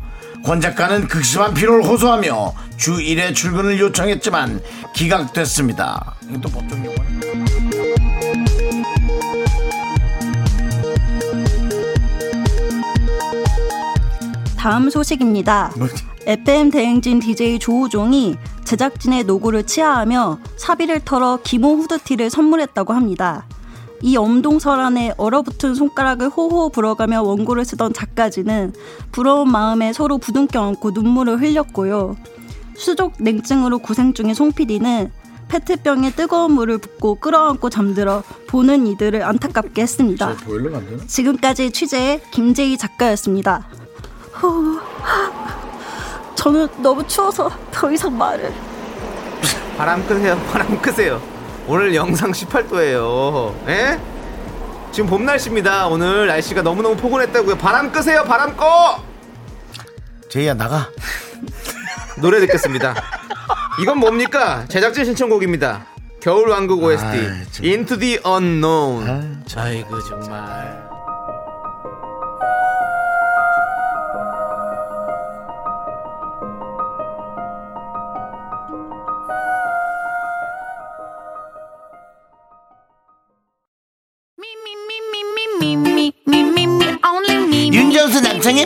권 작가는 극심한 피로를 호소하며 주 1회 출근을 요청했지만 기각됐습니다 이것도 법정 용어네 다음 소식입니다. 뭐지? FM 대행진 DJ 조우종이 제작진의 노고를 치하하며 사비를 털어 기모 후드티를 선물했다고 합니다. 이 엄동설안에 얼어붙은 손가락을 호호 불어가며 원고를 쓰던 작가진은 부러운 마음에 서로 부둥켜 안고 눈물을 흘렸고요. 수족 냉증으로 고생 중인 송 PD는 페트병에 뜨거운 물을 붓고 끌어안고 잠들어 보는 이들을 안타깝게 했습니다. 지금까지 취재의 김재희 작가였습니다. 후, 저는 너무 추워서 더 이상 말을. 바람 끄세요. 바람 끄세요. 오늘 영상 18도예요. 예? 지금 봄 날씨입니다. 오늘 날씨가 너무너무 포근했다고요. 바람 끄세요. 바람 꺼! 제이야 나가. 노래 듣겠습니다. 이건 뭡니까? 제작진 신청곡입니다. 겨울 왕국 OST 아이, 참. Into the Unknown. 아이고 정말.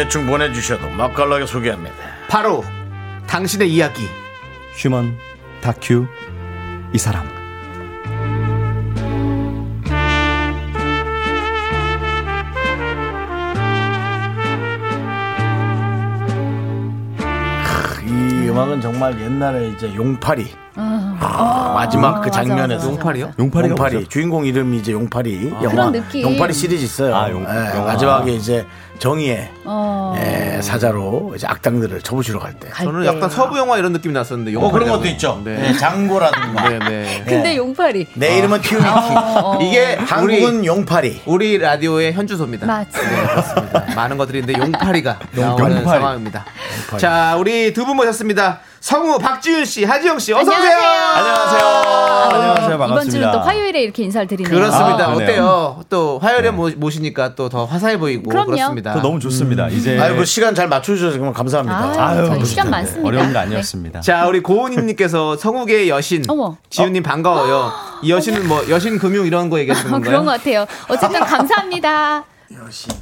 대충 보내주셔도 맛깔나게 소개합니다 바로 당신의 이야기. 휴먼 다큐 이 사람 이 음악은 정말 옛날에 이제 용팔이 아, 마지막 그 장면에서 용팔이요? 용팔이가 용팔이 뭐죠? 주인공 이름이 이제 용팔이 영화 그런 느낌. 용팔이 시리즈 있어요. 아, 용- 예, 영화. 마지막에 이제 정의의 어. 예, 사자로 이제 악당들을 쳐부시러 갈 때. 갈 저는 때. 약간 서부 영화 이런 느낌이 났었는데. 어 그런. 것도 있죠. 네. 예, 장고라든가. 네, 네. 근데 용팔이. 내 이름은 튜니키. 어. 이게 한국은 우리 용팔이. 우리 라디오의 현주소입니다. 맞지. 네, 그렇습니다. 많은 것들이 있는데 용팔이가 나오는 용팔이. 상황입니다. 자, 우리 두 분 모셨습니다. 성우 박지윤 씨, 하지영 씨, 어서 오세요. 안녕하세요. 안녕하세요. 반갑습니다. 이번 주는 또 화요일에 이렇게 인사를 드리네요. 그렇습니다. 아. 어때요? 또 화요일에 모- 모시니까 또 더 화사해 보이고 그럼요. 그렇습니다. 또 너무 좋습니다. 이제 아이고 시간 잘 맞춰주셔서 정말 감사합니다. 아, 저희 아유, 시간 네, 많습니다. 어려운 거 네. 아니었습니다. 자, 우리 고은희님께서 성우계의 여신. 지윤님 반가워요. 이 여신은 뭐 여신 금융 이런 거 얘기하시는 어, 건가요? 그런 것 같아요. 어쨌든 감사합니다.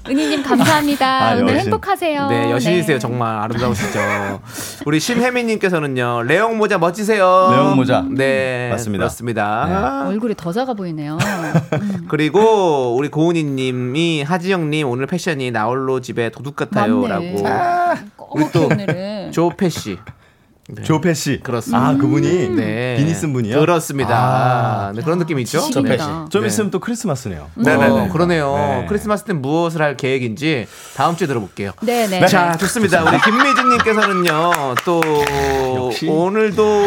은희님 감사합니다. 아, 오늘 여신. 행복하세요. 네, 여신이세요. 네. 정말 아름다우시죠. 우리 심혜민님께서는요, 레옹 모자 멋지세요. 레옹 모자. 네, 맞습니다. 그렇습니다. 얼굴이 더 작아 보이네요. 그리고 우리 고은희님이 하지영님 오늘 패션이 나홀로 집에 도둑 같아요라고. 맞네. 우리 또 오늘은. 조페 씨. 조페 씨. 그렇습니다. 아, 그분이 네. 비니 쓴 분이요? 그렇습니다. 아. 네, 그런 느낌이 있죠. 지식이다. 좀 네. 있으면 또 크리스마스네요. 네네네. 그러네요. 네. 크리스마스 때 무엇을 할 계획인지 다음 주에 들어볼게요. 네네. 자, 좋습니다. 우리 김미진님께서는요, 또 오늘도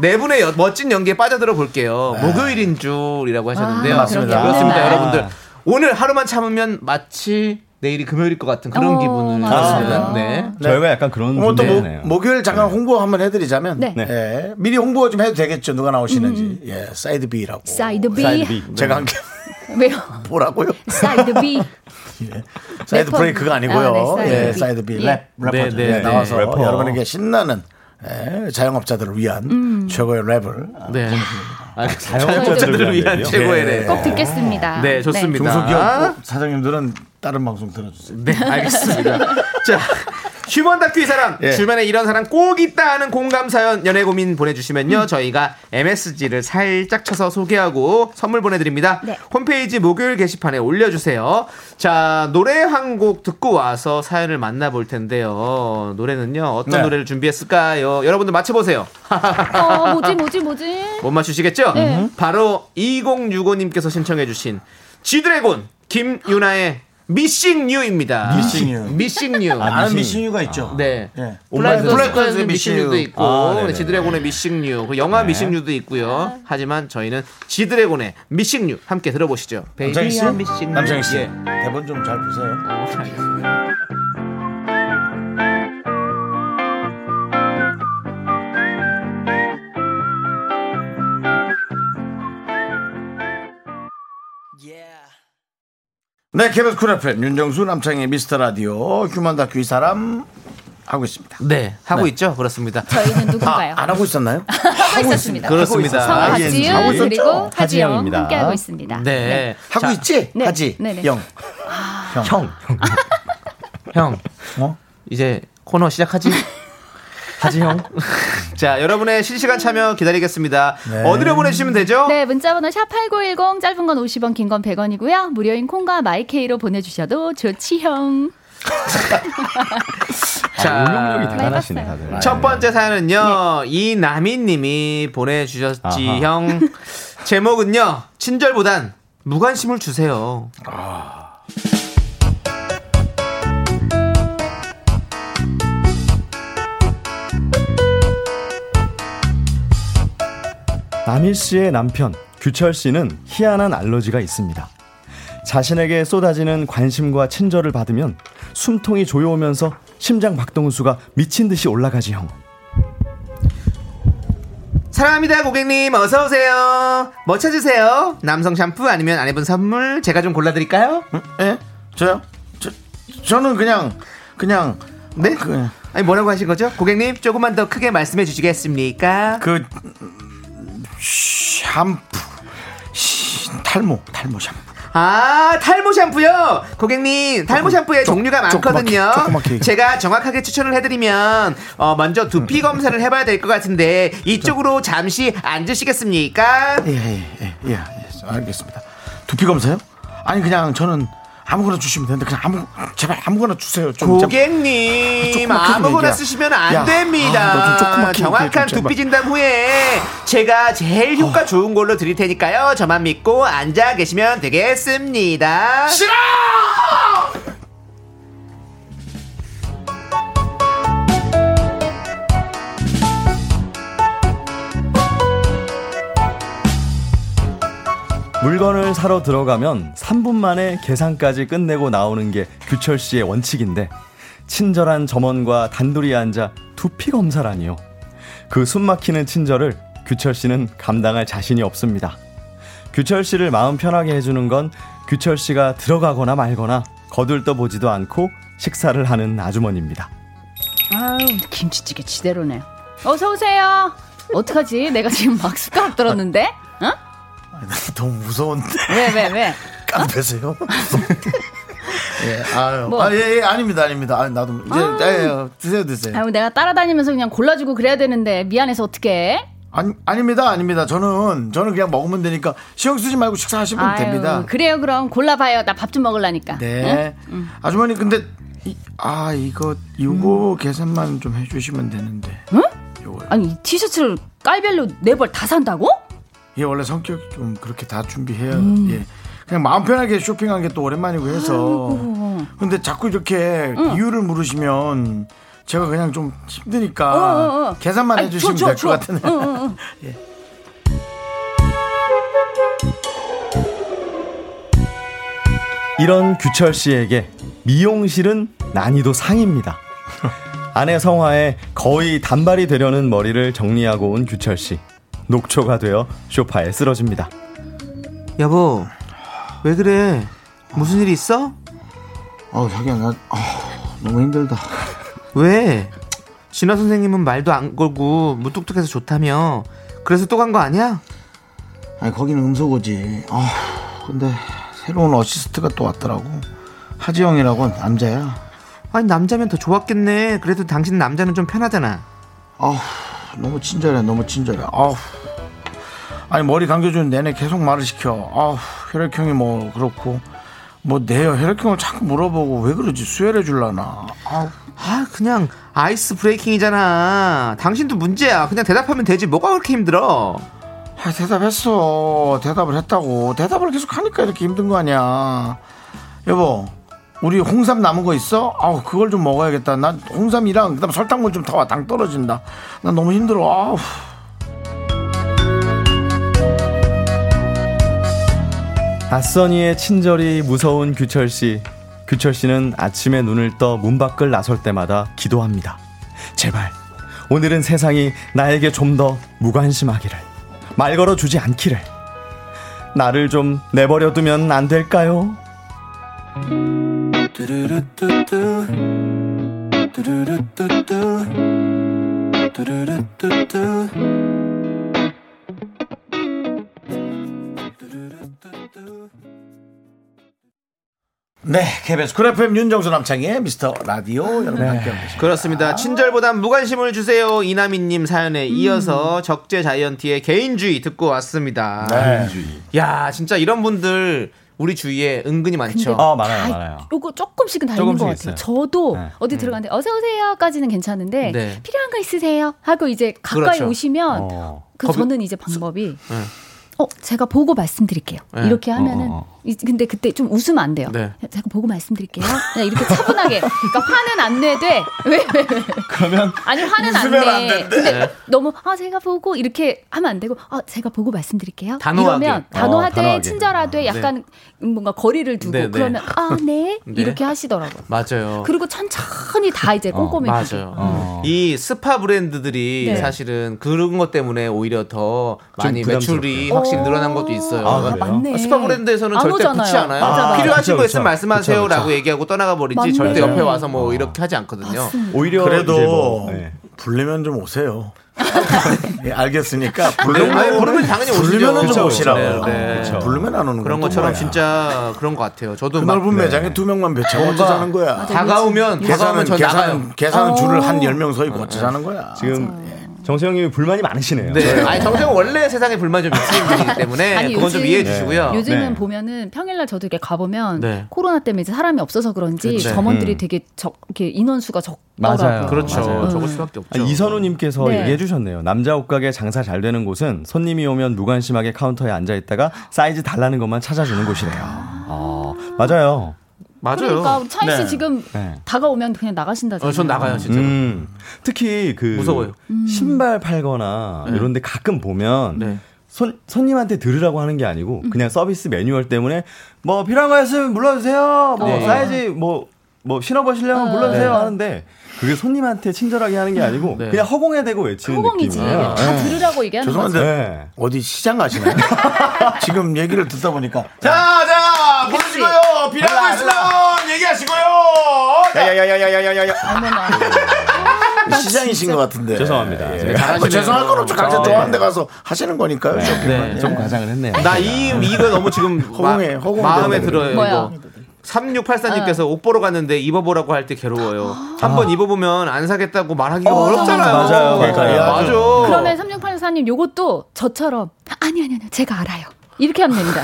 네 분의 여- 멋진 연기에 빠져들어 볼게요. 목요일인 줄이라고 하셨는데요. 아, 맞습니다. 그렇습니다, 네. 여러분들. 오늘 하루만 참으면 마치 내일이 금요일일 것 같은 그런 어, 기분을 맞아요. 주는, 네. 저희가 약간 그런 뭐또 모, 존재네요. 목요일 잠깐 홍보 한번 해드리자면 네. 예, 미리 홍보 좀 해도 되겠죠 누가 나오시는지 예, Side B라고 Side B. Side B. 제가 함께 왜요? 뭐라고요? 사이드 B. 사이드 래퍼. 브레이크가 아니고요. 아, 네, 사이드 예, B. Side B 예. 랩 래퍼죠. 네, 네, 예, 네. 나와서 래퍼. 여러분에게 신나는 예, 자영업자들을 위한 음. 최고의 랩을 네. 아, 자영업자들을 자영업자들을 위한 최고의? 랩. 꼭 듣겠습니다. 네, 좋습니다. 중소기업 사장님들은 다른 방송 들어주세요. 네, 알겠습니다. 자, 휴먼 다큐 이 사람 예. 주변에 이런 사람 꼭 있다 하는 공감 사연 연애 고민 보내주시면요 저희가 MSG를 살짝 쳐서 소개하고 선물 보내드립니다. 네. 홈페이지 목요일 게시판에 올려주세요. 자 노래 한 곡 듣고 와서 사연을 만나볼 텐데요. 노래는요 어떤 네. 노래를 준비했을까요? 여러분들 맞춰보세요. 어, 뭐지, 뭐지, 뭐지? 못 맞추시겠죠? 네. 바로 2065님께서 신청해주신 지드래곤 김유나의 미싱뉴입니다. 미싱뉴. 미싱뉴. 아는 미싱 유가 있죠. 네. 예. 플라이스 플라이스 플라이스 Missing You. Missing You도 있고 아, 네네. 지드래곤의 Missing You, 그 영화 Missing You도 있고요. 하지만 저희는 지드래곤의 Missing You 함께 들어보시죠. 남창희 씨. 남창희 씨, 예. 대본 좀 잘 보세요. 어, 네, KBS Cool FM 윤정수 남창희 미스터 라디오 휴먼 다큐 이 사람 하고 있습니다. 네, 하고 네. 있죠. 그렇습니다. 저희는 누군가요? 아, 안 하고 있었나요? 하고 있었습니다. 그렇습니다. 성우 아, 예? 그리고 하지영. 함께 하고 있습니다. 네. 하고 자, 있지? 네. 하지. 네네. 영. 형. 형. 형, 어? 이제 코너 시작하지? 하지 형. 자, 여러분의 실시간 참여 기다리겠습니다. 네. 어디로 보내주시면 되죠? 네, 문자번호 샵8910 짧은 건 50원, 긴 건 100원이고요. 무료인 콩과 마이케이로 보내주셔도 좋지형. 자, 운동력이 대단하시네 해봤어요. 다들. 첫 번째 사연은요, 이나미님이 보내주셨지, 아하. 형. 제목은요, 친절보단 무관심을 주세요. 남일 씨의 남편 규철 씨는 희한한 알러지가 있습니다. 자신에게 쏟아지는 관심과 친절을 받으면 숨통이 조여오면서 심장 박동수가 미친 듯이 올라가지 형. 사랑합니다, 고객님. 어서 오세요. 뭐 찾으세요? 남성 샴푸 아니면 아내분 선물? 제가 좀 골라드릴까요? 예? 저요? 저, 저는 그냥, 그냥, 네? 그, 아니, 뭐라고 하신 거죠? 고객님, 조금만 더 크게 말씀해 주시겠습니까? 그, 샴푸. 시, 탈모, 탈모 샴푸. 아, 탈모 샴푸요? 고객님, 탈모 샴푸의 조- 종류가 많거든요. 조그맣게. 제가 정확하게 추천을 해드리면, 어, 먼저 두피 검사를 해봐야 될 것 같은데, 이쪽으로 잠시 앉으시겠습니까? 예, 예, 예, 예, 예, 알겠습니다. 두피 검사요? 아니, 그냥 저는 아무거나 주시면 되는데, 그냥 아무, 제발 아무거나 주세요. 좀, 좀- 고객님, 조그맣게 아무거나 얘기야. 쓰시면 안 야, 됩니다. 아, 정확한 좀 두피. 진단 후에 제가 제일 효과 좋은 걸로 드릴 테니까요. 저만 믿고 앉아 계시면 되겠습니다. 싫어! 물건을 사러 들어가면 3분 만에 계산까지 끝내고 나오는 게 규철 씨의 원칙인데 친절한 점원과 단둘이 앉아 두피 검사라니요. 그 숨막히는 친절을 규철 씨는 감당할 자신이 없습니다. 규철 씨를 마음 편하게 해주는 건 규철 씨가 들어가거나 말거나 거들떠 보지도 않고 식사를 하는 아주머니입니다. 아유, 김치찌개 지대로네. 어서 오세요. 어떡하지? 내가 지금 막 숟가락 들었는데? 어? 너무 무서운데. 왜, 왜, 왜? 깡패세요? 예, 아유. 뭐? 아, 예, 예, 아닙니다, 아닙니다. 아, 나도, 이제, 아. 예, 예, 드세요, 드세요. 아유, 내가 따라다니면서 그냥 골라주고 그래야 되는데 미안해서 어떡해? 아니, 아닙니다, 아닙니다. 저는, 저는 그냥 먹으면 되니까 신경 쓰지 말고 식사하시면 아유, 됩니다. 그래요, 그럼 골라봐요. 나 밥 좀 먹으려니까. 네. 아주머니, 근데, 이, 아, 이거, 이거 음. 계산만 좀 해주시면 되는데. 응? 요거요. 아니, 이 티셔츠를 깔별로 네 벌 다 산다고? 얘 원래 성격이 좀 그렇게 다 준비해야, 음. 예. 그냥 마음 편하게 쇼핑한 게 또 오랜만이고 해서. 근데 자꾸 이렇게 이유를 물으시면 제가 그냥 좀 힘드니까 어, 어, 어. 계산만 아니, 해주시면 줘, 될 줘, 것 줘. 같은데. 응, 응, 응. 이런 규철 씨에게 미용실은 난이도 상입니다. 아내 성화에 거의 단발이 되려는 머리를 정리하고 온 규철 씨. 녹초가 되어 소파에 쓰러집니다. 여보, 왜 그래? 무슨 일 있어? 어, 자기야, 나 아, 너무 힘들다. 왜? 진화 선생님은 말도 안 걸고 무뚝뚝해서 좋다며. 그래서 또 간 거 아니야? 아니, 거기는 음소거지. 아, 근데 새로운 어시스트가 또 왔더라고. 하지영이라고 남자야. 아니 남자면 더 좋았겠네. 그래도 당신 남자는 좀 편하잖아. 아, 너무 친절해, 너무 친절해. 아, 아니 머리 감겨주는 내내 계속 말을 시켜. 아, 혈액형이 뭐 그렇고 뭐내 혈액형을 자꾸 물어보고 왜 그러지? 수혈해 줄라나. 아, 아 그냥 아이스 브레이킹이잖아. 당신도 문제야. 그냥 대답하면 되지. 뭐가 그렇게 힘들어? 아, 대답했어. 대답을 했다고. 대답을 계속 하니까 이렇게 힘든 거 아니야. 여보, 우리 홍삼 남은 거 있어? 아우 그걸 좀 먹어야겠다. 난 홍삼이랑 그다음 설탕물 좀더당 떨어진다. 난 너무 힘들어. 아우. 아써니의 친절이 무서운 규철 씨. 규철 씨는 아침에 눈을 떠 문 밖을 나설 때마다 기도합니다. 제발 오늘은 세상이 나에게 좀 더 무관심하기를 말 걸어 주지 않기를 나를 좀 내버려 두면 안 될까요? 뚜루루뚜뚜 뚜루루뚜뚜 뚜루루뚜뚜 네, KBS 쿨 FM 윤정수 남창의 미스터 라디오 여러분 함께 하고 계십니다. 그렇습니다. 친절보단 무관심을 주세요. 이나미님 사연에 이어서 적재 자이언티의 개인주의 듣고 왔습니다. 네. 야, 진짜 이런 분들 우리 주위에 은근히 많죠. 어, 많아요, 다 많아요. 요거 조금씩은 다 있는 조금씩 것 같아요. 있어요. 저도 네. 어디 들어갔는데 어서 오세요까지는 괜찮은데 네. 필요한 거 있으세요? 하고 이제 가까이 그렇죠. 오시면 어. 그 저는 이제 방법이 네. 어 제가 보고 말씀드릴게요. 네. 이렇게 하면은 어, 어, 이- 근데 그때 좀 웃으면 안 돼요. 네. 제가 보고 말씀드릴게요. 그냥 이렇게 차분하게 그러니까 화는 안 내되 왜 왜 왜. 그러면 아니 화는 안 웃으면 안 내. 된대. 근데 네. 너무 아 제가 보고 이렇게 하면 안 되고 아 제가 보고 말씀드릴게요. 단호하게. 이러면 어, 단호하되 단호하게. 친절하되 약간 뭔가 거리를 두고 네, 네. 그러면 아네 네. 이렇게 하시더라고요. 맞아요. 그리고 천천히 다 이제 꼼꼼히 하게. 맞아요. 어. 이 스파 브랜드들이 네. 사실은 그런 것 때문에 오히려 더 많이 매출이 부담스럽게. 확실히 늘어난 것도 있어요. 아, 아? 맞네. 스파 브랜드에서는 안 절대 오잖아요. 붙지 않아요. 맞아, 맞아. 필요하신 거 그쵸, 있으면. 말씀하세요라고 그쵸, 얘기하고 떠나가 버리지 맞네. 절대 옆에. 와서 뭐 이렇게 하지 않거든요. 오히려 그래도 뭐, 네. 부르면 좀 오세요. 예, 알겠으니까 부르면 부르면 당연히. 부르면은 좀 오시라고. 네, 네. 그쵸. 부르면 안 오는 그런 것처럼 뭐야. 진짜 그런 것 같아요. 저도 그막 넓은 매장에 두 명만 배치하고 어쩌 자는 거야. 다가오면 다가오면 계산은 전 나가요. 계산 계산은 어. 줄을 한 10명 서 있고 어쩌 자는 거야. 지금 정세영님이 불만이 많으시네요. 네. 아니 정정 원래 세상에 불만 좀 있으신 분이기 때문에 아니, 그건 좀 요즘- 이해해 주시고요. 요즘은 네. 보면은 평일날 저도 이렇게 가보면 네. 코로나 때문에 이제 사람이 없어서 그런지 그쵸. 점원들이 음. 되게 적 이렇게 인원수가 적더라고요. 맞아요. 그렇죠. 맞아요. 적을 수밖에 없죠. 아, 이선우님께서 네. 얘기해 주셨네요. 남자 옷가게 장사 잘 되는 곳은 손님이 오면 무관심하게 카운터에 앉아 있다가 사이즈 달라는 것만 찾아주는 곳이래요. 아, 맞아요. 맞아요. 그러니까 창희 씨 네. 지금 네. 다가오면 그냥 나가신다잖아요. 어, 전 나가요 진짜로. 음, 특히 그 무서워요. 신발 팔거나 네. 이런데 가끔 보면 네. 손, 손님한테 들으라고 하는 게 아니고 그냥 서비스 매뉴얼 때문에 뭐 필요한 거 있으면 불러주세요. 뭐 네. 사이즈 뭐, 뭐 신어보시려면 어. 불러주세요 네. 하는데 그게 손님한테 친절하게 하는 게 아니고 네. 그냥 허공에 대고 외치는 허공이지. 느낌이에요. 다 네. 들으라고 얘기하는 거죠. 죄송한데 네. 어디 시장 가시나요? 지금 얘기를 듣다 보니까 자, 자, 부르시고요. 필요한 거 있으면 얘기하시고요. 야야야야야야야야. 어머나. 시장이신 것 같은데. 죄송합니다. 예. 네, 잘하시네요. 뭐 죄송할 건 없죠. 각자 어, 좋아하는 네. 데 가서 하시는 거니까요. 쇼핑은. 네. 좀 과장을 했네요. 나 이 이거 너무 지금 허공에, 마, 허공에 마음에 들어요. 뭐야? 이거. 3684님께서 옷 보러 갔는데 입어보라고 할 때 괴로워요. 한번 입어보면 안 사겠다고 말하기가 어, 렵잖아요 맞아요, 맞아요. 맞아. 그러면 3684님 요것도 저처럼 아니 아니 아니 제가 알아요. 이렇게 하면 됩니다.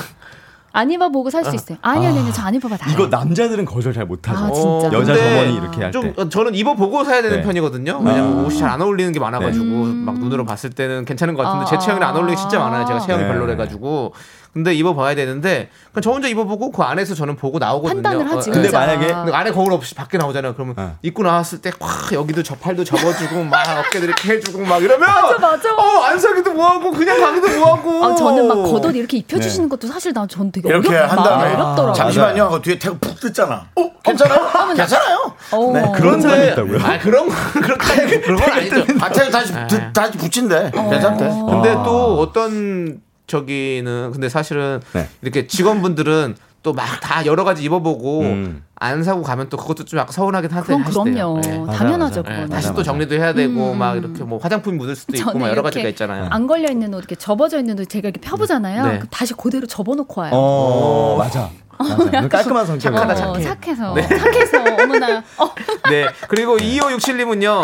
안 입어보고 살 수 있어요. 아니 아니 아니 저 안 입어봐 다. 이거 남자들은 거절 잘 못하죠. 아, 진짜? 여자 점원이 이렇게 할좀 때. 어, 저는 입어보고 사야 되는 네. 편이거든요. 왜냐면 옷이 잘 안 어울리는 게 많아가지고 막 눈으로 봤을 때는 괜찮은 것 같은데 제 아, 체형이 안 어울리는 게 진짜 많아요. 제가 체형이 네. 별로래가지고 근데 입어봐야 되는데 그냥 저 혼자 입어보고 그 안에서 저는 보고 나오거든요. 판단을 하지. 어, 근데 혼자. 만약에 근데 안에 거울 없이 밖에 나오잖아요. 그러면 어. 입고 나왔을 때 확 여기도 저 팔도 접어주고 막 어깨도 이렇게 해주고 막 이러면 맞아, 맞아. 어안 사기도 뭐하고 그냥 가기도 뭐하고. 아, 저는 막 겉옷 이렇게 입혀주시는 것도 사실 난전 되게 이렇게 어렵, 한 마음이 다음에 어렵더라고요. 잠시만요 하고 뒤에 태고 푹 뜯잖아. 어? 괜찮아요? 괜찮아요? 어. 네, 그런 사람이 근데- 있다고요? 아 그런 거 그렇게 그런 건 아니죠. 아, 태고 다시 드- 다시 붙인대. 괜찮대. 근데 또 어떤 저기는 근데 사실은 네. 이렇게 직원분들은 또 막 다 여러 가지 입어보고 음. 안 사고 가면 또 그것도 좀 약간 서운하긴 하시대요. 그럼요. 네. 맞아, 당연하죠. 맞아. 네. 다시 또. 정리도 해야 되고 음. 막 이렇게 뭐 화장품이 묻을 수도 있고 막 여러 가지가 있잖아요. 안 걸려 있는 옷 이렇게 접어져 있는 옷 제가 이렇게 펴보잖아요. 네. 그럼 다시 그대로 접어놓고 와요. 어, 맞아. 맞아. 깔끔한 성격. 착하다, 어, 착해. 착해서 네. 착해서 어머나. 어. 네. 그리고 2567님은요.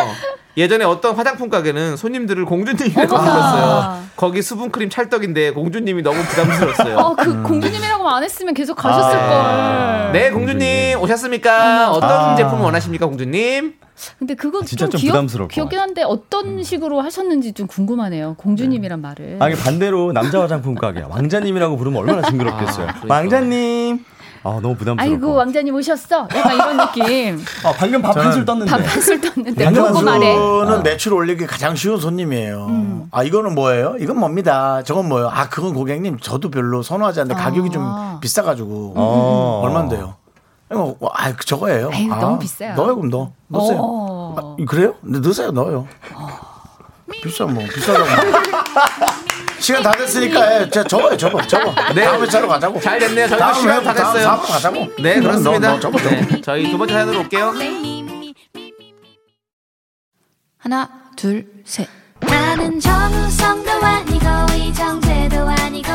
예전에 어떤 화장품 가게는 손님들을 공주님이라고. 불렀어요. 거기 수분크림 찰떡인데 공주님이 너무 부담스러웠어요. 어, 그 공주님이라고 안 했으면 계속 가셨을 걸. 네, 공주님 오셨습니까? 어떤 아. 제품 원하십니까, 공주님? 근데 그거 진짜 좀 좀 기억, 부담스러울 것 기억긴 한데 어떤 식으로 하셨는지 좀 궁금하네요. 공주님이란 말을. 아니 반대로 남자 화장품 가게 왕자님이라고 부르면 얼마나 징그럽겠어요. 아, 그러니까. 왕자님 아 너무 부담스럽고. 아이고 왕자님 오셨어. 약간 이런 느낌. 아 방금 밥 한 술 떴는데. 밥 한 술 떴는데 보고 말해. 는 매출 올리기 가장 쉬운 손님이에요. 음. 아 이거는 뭐예요? 이건 뭡니다. 저건 뭐예요? 아 그건 고객님 저도 별로 선호하지 않는데 가격이 좀 비싸가지고 어. 얼마인데요? 이거, 아 저거예요. 에휴, 아, 너무 비싸요. 넣어요 그럼 넣어. 넣으세요. 어. 아, 그래요? 네, 넣으세요 넣어요. 비싸 뭐 비싸다고. 시간 다 됐으니까 예, 자, 접어요 접어 접어. 네. 다음 회차로 가자고. 잘 됐네요. 다음 시간 회- 다 다음 됐어요. 사업으로 가자고. 네, 너, 그렇습니다. 너, 너 접어. 네, 저희 두 번째 사연으로 올게요. 하나, 둘, 셋. 나는 정우성도 아니고 이정재도 아니고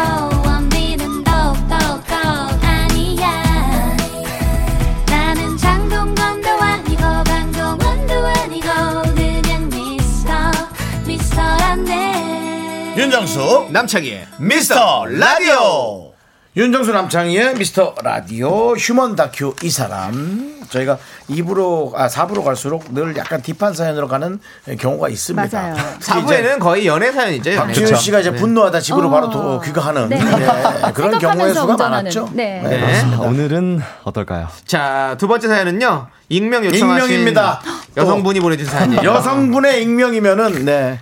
윤정수 남창희의 미스터 라디오 윤정수 남창희의 미스터 라디오 휴먼 다큐 이 사람 저희가 2부로 아 4부로 갈수록 늘 약간 deep한 사연으로 가는 경우가 있습니다. 맞아요. 특히 이제 4부에는 거의 연애 사연이죠. 연애. 박지윤 씨가 이제 네. 분노하다 집으로 어. 바로 도, 귀가하는 네. 네, 그런 경우의 수가 운전하는. 많았죠. 네. 네. 그렇습니다. 오늘은 어떨까요? 자, 두 번째 사연은요. 익명 요청하신 익명입니다. 여성분이 보내준 사연이에요. 여성분의 익명이면은 네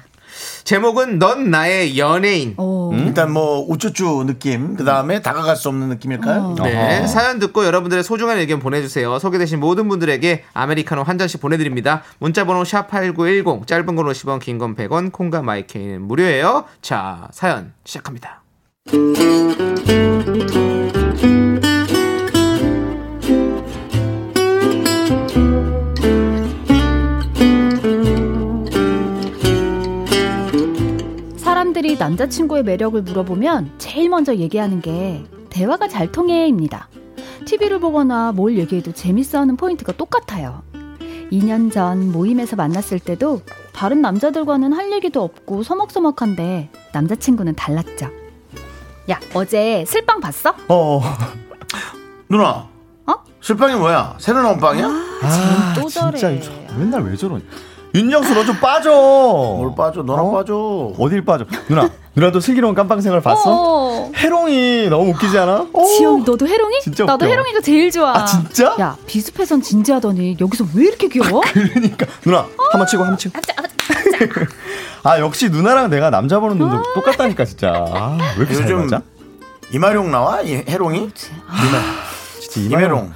제목은 넌 나의 연예인. 오. 일단 뭐 우쭈쭈 느낌 그 다음에 다가갈 수 없는 느낌일까요? 네, 어허. 사연 듣고 여러분들의 소중한 의견 보내주세요. 소개되신 모든 분들에게 아메리카노 한 잔씩 보내드립니다. 문자번호 샵 #8910 짧은 건 50원, 긴 건 100원, 콩과 마이케이는 무료예요. 자, 사연 시작합니다. 사람들이 남자친구의 매력을 물어보면 제일 먼저 얘기하는 게 대화가 잘 통해입니다. TV를 보거나 뭘 얘기해도 재밌어 하는 포인트가 똑같아요. 2년 전 모임에서 만났을 때도 다른 남자들과는 할 얘기도 없고 서먹서먹한데 남자친구는 달랐죠. 야, 어제 슬빵 봤어? 어. 누나. 어? 술빵이 뭐야? 새로 나온 빵이야? 아, 또 저래. 진짜 맨날 왜 저러? 윤정수 너 좀 빠져. 뭘 빠져? 너나 빠져. 어딜 빠져? 누나, 누나도 슬기로운 깜빵 생활 봤어? 어. 해롱이 너무 웃기지 않아? 어. 지영이 너도 해롱이? 진짜 나도 웃겨. 해롱이가 제일 좋아. 아, 진짜? 야, 비숲에선 진지하더니 여기서 왜 이렇게 귀여워? 그러니까 누나 한번 치고 한번 치고. 아 역시 누나랑 내가 남자 보는 눈도 똑같다니까 진짜. 아, 왜 이렇게 잘 맞아? 이마룡 나와? 이 해롱이? 진짜 이메롱.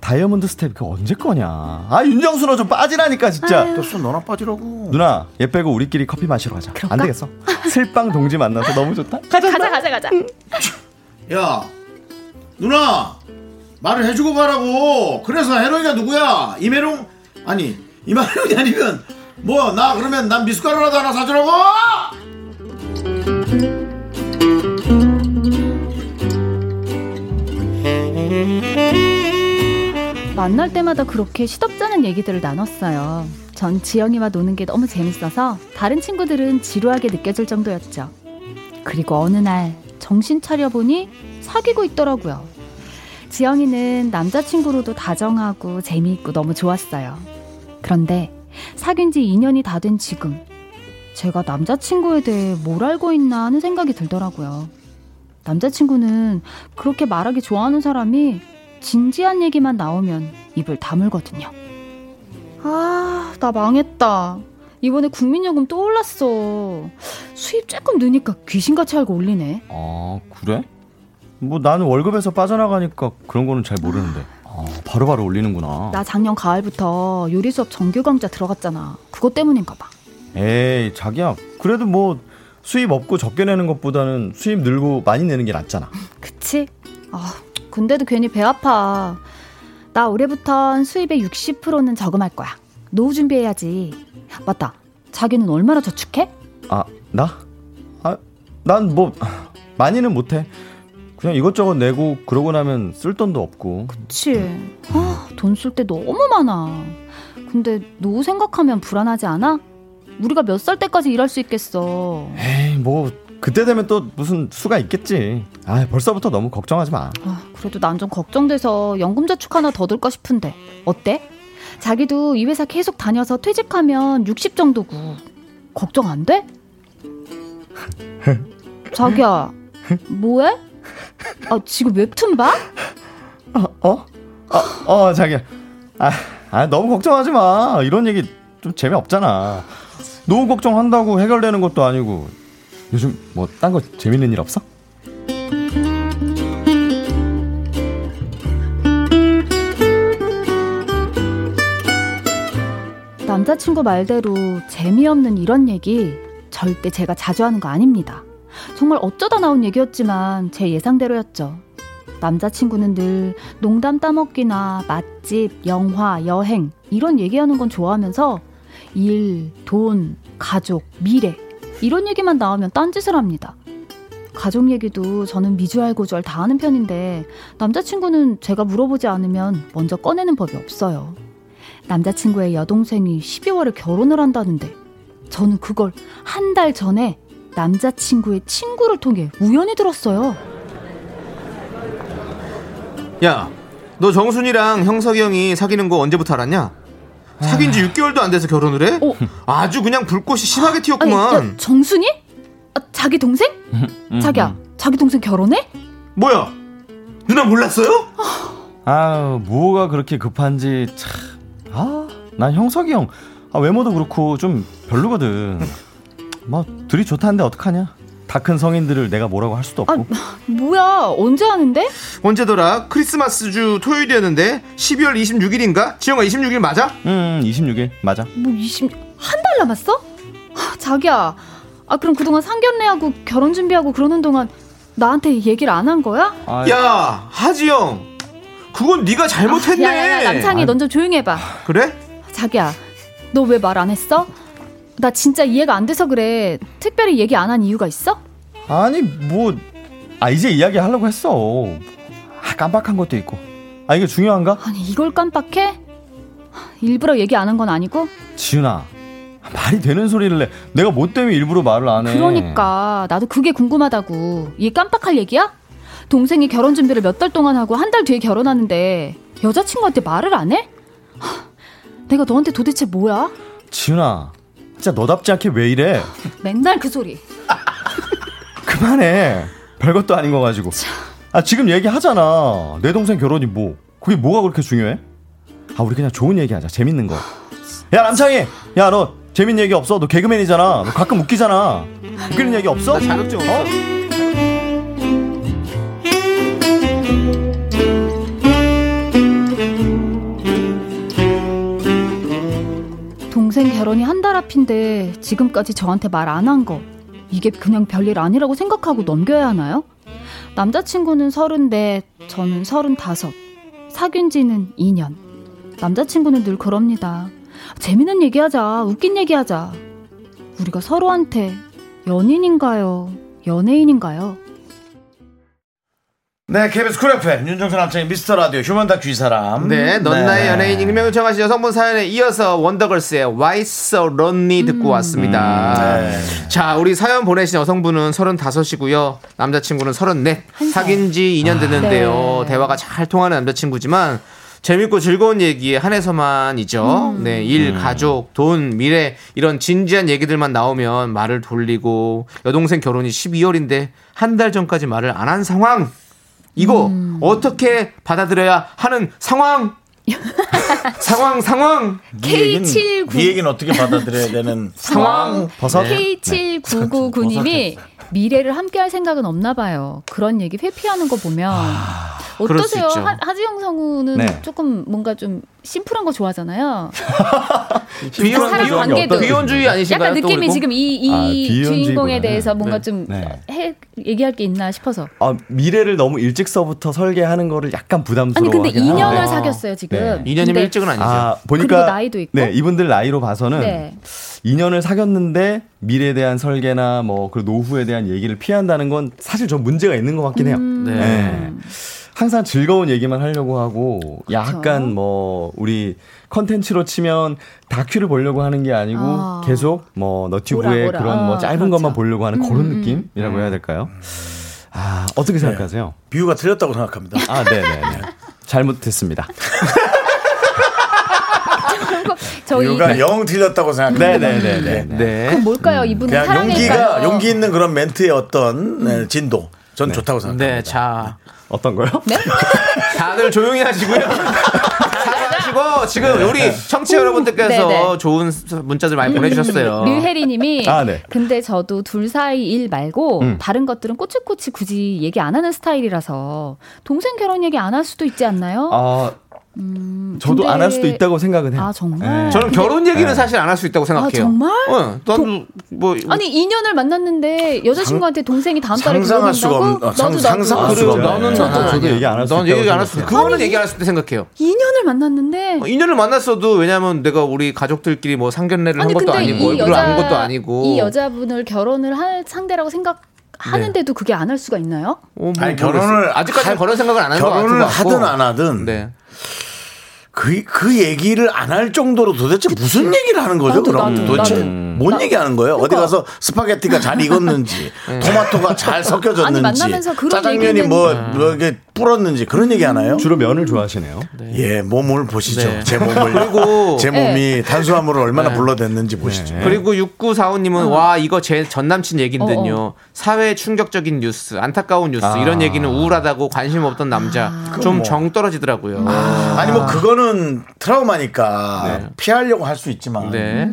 다이아몬드 스텝 그 언제 거냐? 아 윤정수 너 좀 빠지라니까 진짜. 됐어 너나 빠지라고. 누나 얘 빼고 우리끼리 커피 마시러 가자. 그럴까? 안 되겠어. 슬빵 동지 만나서 너무 좋다. 가자. 가자, 가자, 가자. 야 누나 말을 해주고 가라고. 그래서 해롱이가 누구야? 이메롱 아니 이마룡이 아니면 뭐 나 그러면 난 미숫가루라도 하나 사주라고? 만날 때마다 그렇게 시덥잖은 얘기들을 나눴어요. 전 지영이와 노는 게 너무 재밌어서 다른 친구들은 지루하게 느껴질 정도였죠. 그리고 어느 날 정신 차려보니 사귀고 있더라고요. 지영이는 남자친구로도 다정하고 재미있고 너무 좋았어요. 그런데 사귄 지 2년이 다 된 지금 제가 남자친구에 대해 뭘 알고 있나 하는 생각이 들더라고요. 남자친구는 그렇게 말하기 좋아하는 사람이 진지한 얘기만 나오면 입을 다물거든요. 아, 나 망했다. 이번에 국민요금 또 올랐어. 수입 조금 느니까 귀신같이 알고 올리네. 아 그래? 뭐 나는 월급에서 빠져나가니까 그런 거는 잘 모르는데. 아, 바로 바로 올리는구나. 나 작년 가을부터 요리 수업 정규 강좌 들어갔잖아. 그것 때문인가 봐. 에이 자기야 그래도 뭐 수입 없고 적게 내는 것보다는 수입 늘고 많이 내는 게 낫잖아. 그치? 아, 근데도 괜히 배 아파. 나 올해부턴 수입의 60%는 저금할 거야. 노후 준비해야지. 맞다. 자기는 얼마나 저축해? 아 나? 아 난 뭐 많이는 못 해. 그냥 이것저것 내고 그러고 나면 쓸 돈도 없고. 그치. 아, 돈 쓸 때 너무 많아. 근데 노후 생각하면 불안하지 않아? 우리가 몇 살 때까지 일할 수 있겠어. 에이 뭐 그때 되면 또 무슨 수가 있겠지. 아 벌써부터 너무 걱정하지 마. 아, 그래도 난 좀 걱정돼서 연금 저축 하나 더 들까 싶은데 어때? 자기도 이 회사 계속 다녀서 퇴직하면 60 정도고 걱정 안 돼? 자기야 뭐해? 아 지금 웹툰 봐? 아, 어? 어, 어, 자기야. 아, 아, 너무 걱정하지 마. 이런 얘기 좀 재미없잖아. 노후 걱정한다고 해결되는 것도 아니고. 요즘 뭐 딴 거 재밌는 일 없어? 남자친구 말대로 재미없는 이런 얘기 절대 제가 자주 하는 거 아닙니다. 정말 어쩌다 나온 얘기였지만 제 예상대로였죠. 남자친구는 늘 농담 따먹기나 맛집, 영화, 여행 이런 얘기하는 건 좋아하면서 일, 돈, 가족, 미래 이런 얘기만 나오면 딴짓을 합니다. 가족 얘기도 저는 미주알고주알 다 하는 편인데 남자친구는 제가 물어보지 않으면 먼저 꺼내는 법이 없어요. 남자친구의 여동생이 12월에 결혼을 한다는데 저는 그걸 한 달 전에 남자친구의 친구를 통해 우연히 들었어요. 야, 너 정순이랑 형석이 형이 사귀는 거 언제부터 알았냐? 사귄 지 6개월도 안 돼서 결혼을 해? 아주 그냥 불꽃이 심하게 아니, 튀었구만. 야, 정순이? 아, 자기 동생? 자기야, 자기 동생 결혼해? 뭐야? 누나 몰랐어요? 아, 뭐가 그렇게 급한지 참. 아, 난 형석이 형 아, 외모도 그렇고 좀 별로거든. 뭐 둘이 좋다는데 어떡하냐? 다 큰 성인들을 내가 뭐라고 할 수도 없고. 뭐야, 언제 하는데? 언제더라? 크리스마스 주 토요일이었는데 12월 26일인가? 지영아 26일 맞아? 음, 26일 맞아. 뭐 20, 한 달 남았어? 아, 자기야, 아, 그럼 그동안 상견례하고 결혼 준비하고 그러는 동안 나한테 얘기를 안 한 거야? 야, 하지영. 그건 네가 잘못했네. 야, 야, 야, 남창이 넌 좀 조용히 해봐. 그래? 자기야, 너 왜 말 안 했어? 나 진짜 이해가 안 돼서 그래. 특별히 얘기 안 한 이유가 있어? 아니 뭐 아 이제 이야기 하려고 했어. 아, 깜빡한 것도 있고. 아 이게 중요한가? 아니, 이걸 깜빡해? 일부러 얘기 안 한 건 아니고? 지윤아 말이 되는 소리를 내. 내가 뭐 때문에 일부러 말을 안 해. 그러니까 나도 그게 궁금하다고. 이게 깜빡할 얘기야? 동생이 결혼 준비를 몇 달 동안 하고 한 달 뒤에 결혼하는데 여자친구한테 말을 안 해? 하, 내가 너한테 도대체 뭐야? 지윤아 진짜 너답지 않게 왜 이래? 맨날 그 소리. 그만해. 별것도 아닌 거 가지고. 아 지금 얘기하잖아. 내 동생 결혼이 뭐 그게 뭐가 그렇게 중요해? 아 우리 그냥 좋은 얘기 하자. 재밌는 거. 야 남창희, 야 너 재밌는 얘기 없어? 너 개그맨이잖아. 너 가끔 웃기잖아. 웃기는 얘기 없어? 나 자격증 없어. 동생 결혼이 한 달 앞인데 지금까지 저한테 말 안 한 거. 이게 그냥 별일 아니라고 생각하고 넘겨야 하나요? 남자친구는 서른넷, 저는 서른다섯. 사귄 지는 2년. 남자친구는 늘 그럽니다. 재밌는 얘기하자. 웃긴 얘기하자. 우리가 서로한테 연인인가요? 연예인인가요? 네, KBS Cool FM 윤정수 남창희 미스터 라디오 휴먼 다큐 이 사람. 네, 넌 나의 연예인 익명 요청하신 여성분 사연에 이어서 원더걸스의 Why So Lonely 듣고 왔습니다. 네. 자, 우리 사연 보내신 여성분은 35이고요. 남자친구는 34. 사귄 지 2년 됐는데요. 네. 대화가 잘 통하는 남자친구지만 재밌고 즐거운 얘기에 한해서만이죠. 네, 일, 가족, 돈, 미래 이런 진지한 얘기들만 나오면 말을 돌리고 여동생 결혼이 12월인데 한 달 전까지 말을 안 한 상황. 이거 어떻게 받아들여야 하는 상황? 상황 상황. 네 얘기는, K79. 네 얘기는 어떻게 받아들여야 되는 상황. 버섯. K7999님이 미래를 함께할 생각은 없나 봐요. 그런 얘기 회피하는 거 보면 수 어떠세요? 하, 하지영 성우는 네. 조금 뭔가 좀 심플한 거 좋아하잖아요. 비혼, 사람 관계도 비혼주의 아니신가요? 약간 또 느낌이? 지금 이, 이 아. 주인공에 대해서 뭔가 네. 좀 네. 해, 얘기할 게 있나 싶어서. 아, 미래를 너무 일찍서부터 설계하는 거를 약간 아니 부담스러워. 근데 하긴 2년을 하는데. 사귀었어요 지금. 네. 2년이면 근데 일찍은 아니죠. 아, 보니까 그리고 나이도 있고. 네, 이분들 나이로 봐서는 네. 2년을 사귀었는데 미래에 대한 설계나 뭐 그 노후에 대한 얘기를 피한다는 건 사실 좀 문제가 있는 것 같긴 해요. 음. 네. 네. 항상 즐거운 얘기만 하려고 하고 약간 뭐 우리 컨텐츠로 치면 다큐를 보려고 하는 게 아니고 아. 계속 뭐 너튜브에. 그런 뭐 어, 짧은 그렇죠. 것만 보려고 하는 음, 그런 음, 느낌이라고 해야 될까요? 아 어떻게 생각하세요? 비유가 틀렸다고 생각합니다. 아 네네네 잘못했습니다. 저희 비유가 영 틀렸다고 생각합니다. 네네네네. 네. 그럼 뭘까요? 이분은 그냥 용기가 사랑일까요? 용기 있는 그런 멘트의 어떤 네, 진도 전 좋다고 생각합니다. 네, 자. 어떤 거요? 네? 다들 조용히 하시고요. 사랑하시고 지금 우리 청취 자 여러분들께서 네네. 좋은 문자들 많이 보내주셨어요. 류혜리님이 아, 네. 근데 저도 둘 사이 일 말고 음. 다른 것들은 꼬치꼬치 굳이 얘기 안 하는 스타일이라서 동생 결혼 얘기 안 할 수도 있지 않나요? 아, 음, 저도 근데- 안할 수도 있다고 생각은 해요. 아 정말? 저는 결혼 얘기는 네. 사실 안 할 수 있다고 생각해요. 아, 정말? 어, 나도 뭐 아니 2년을 만났는데 여자친구한테 동생이 다음 달에 상상할 수가 결혼한다고? 없- 어, 상- 나도 상상할 나도 수가 그래요. 나는 저도- 나는 저도 아니야. 얘기 안 할수 난 있다고 얘기 안할 수. 생각해요. 그거는 얘기 안 할 수 있다 생각해요. 2년을 만났는데 2년을 만났어도 왜냐면 내가 우리 가족들끼리 뭐 상견례를 한 아니 것도 아니고 이 얼굴을 여자 안 것도 아니고 이 여자분을 결혼을 할 상대라고 생각 하는데도 그게 안 할 수가 있나요? 어, 뭐 아니 모르겠어요. 결혼을 아직까지는 할- 그런 생각을 안 하는 결혼을. 하든 안 하든 네. 그, 그 얘기를 안 할 정도로 도대체 무슨 얘기를 하는 거죠? 나도, 그럼 나도, 도대체 나도. 뭔 얘기하는 거예요? 어디 가서 스파게티가 잘 익었는지, 토마토가 잘 아니, 섞여졌는지, 만나면서 그런 짜장면이 뭐, 뭐 이게 불었는지 그런 얘기 하나요? 주로 면을 좋아하시네요. 예, 몸을 보시죠. 네. 제 몸을. 그리고- 제 몸이 탄수화물을 얼마나 네. 불러댔는지 보시죠. 그리고 6945님은 와 이거 제 전 남친 얘긴데요. 어, 사회 충격적인 뉴스, 안타까운 뉴스 아. 이런 얘기는 우울하다고 관심 없던 남자 좀 뭐. 정 떨어지더라고요. 아 니 뭐 그거는 트라우마니까 네. 피하려고 할 수 있지만 네.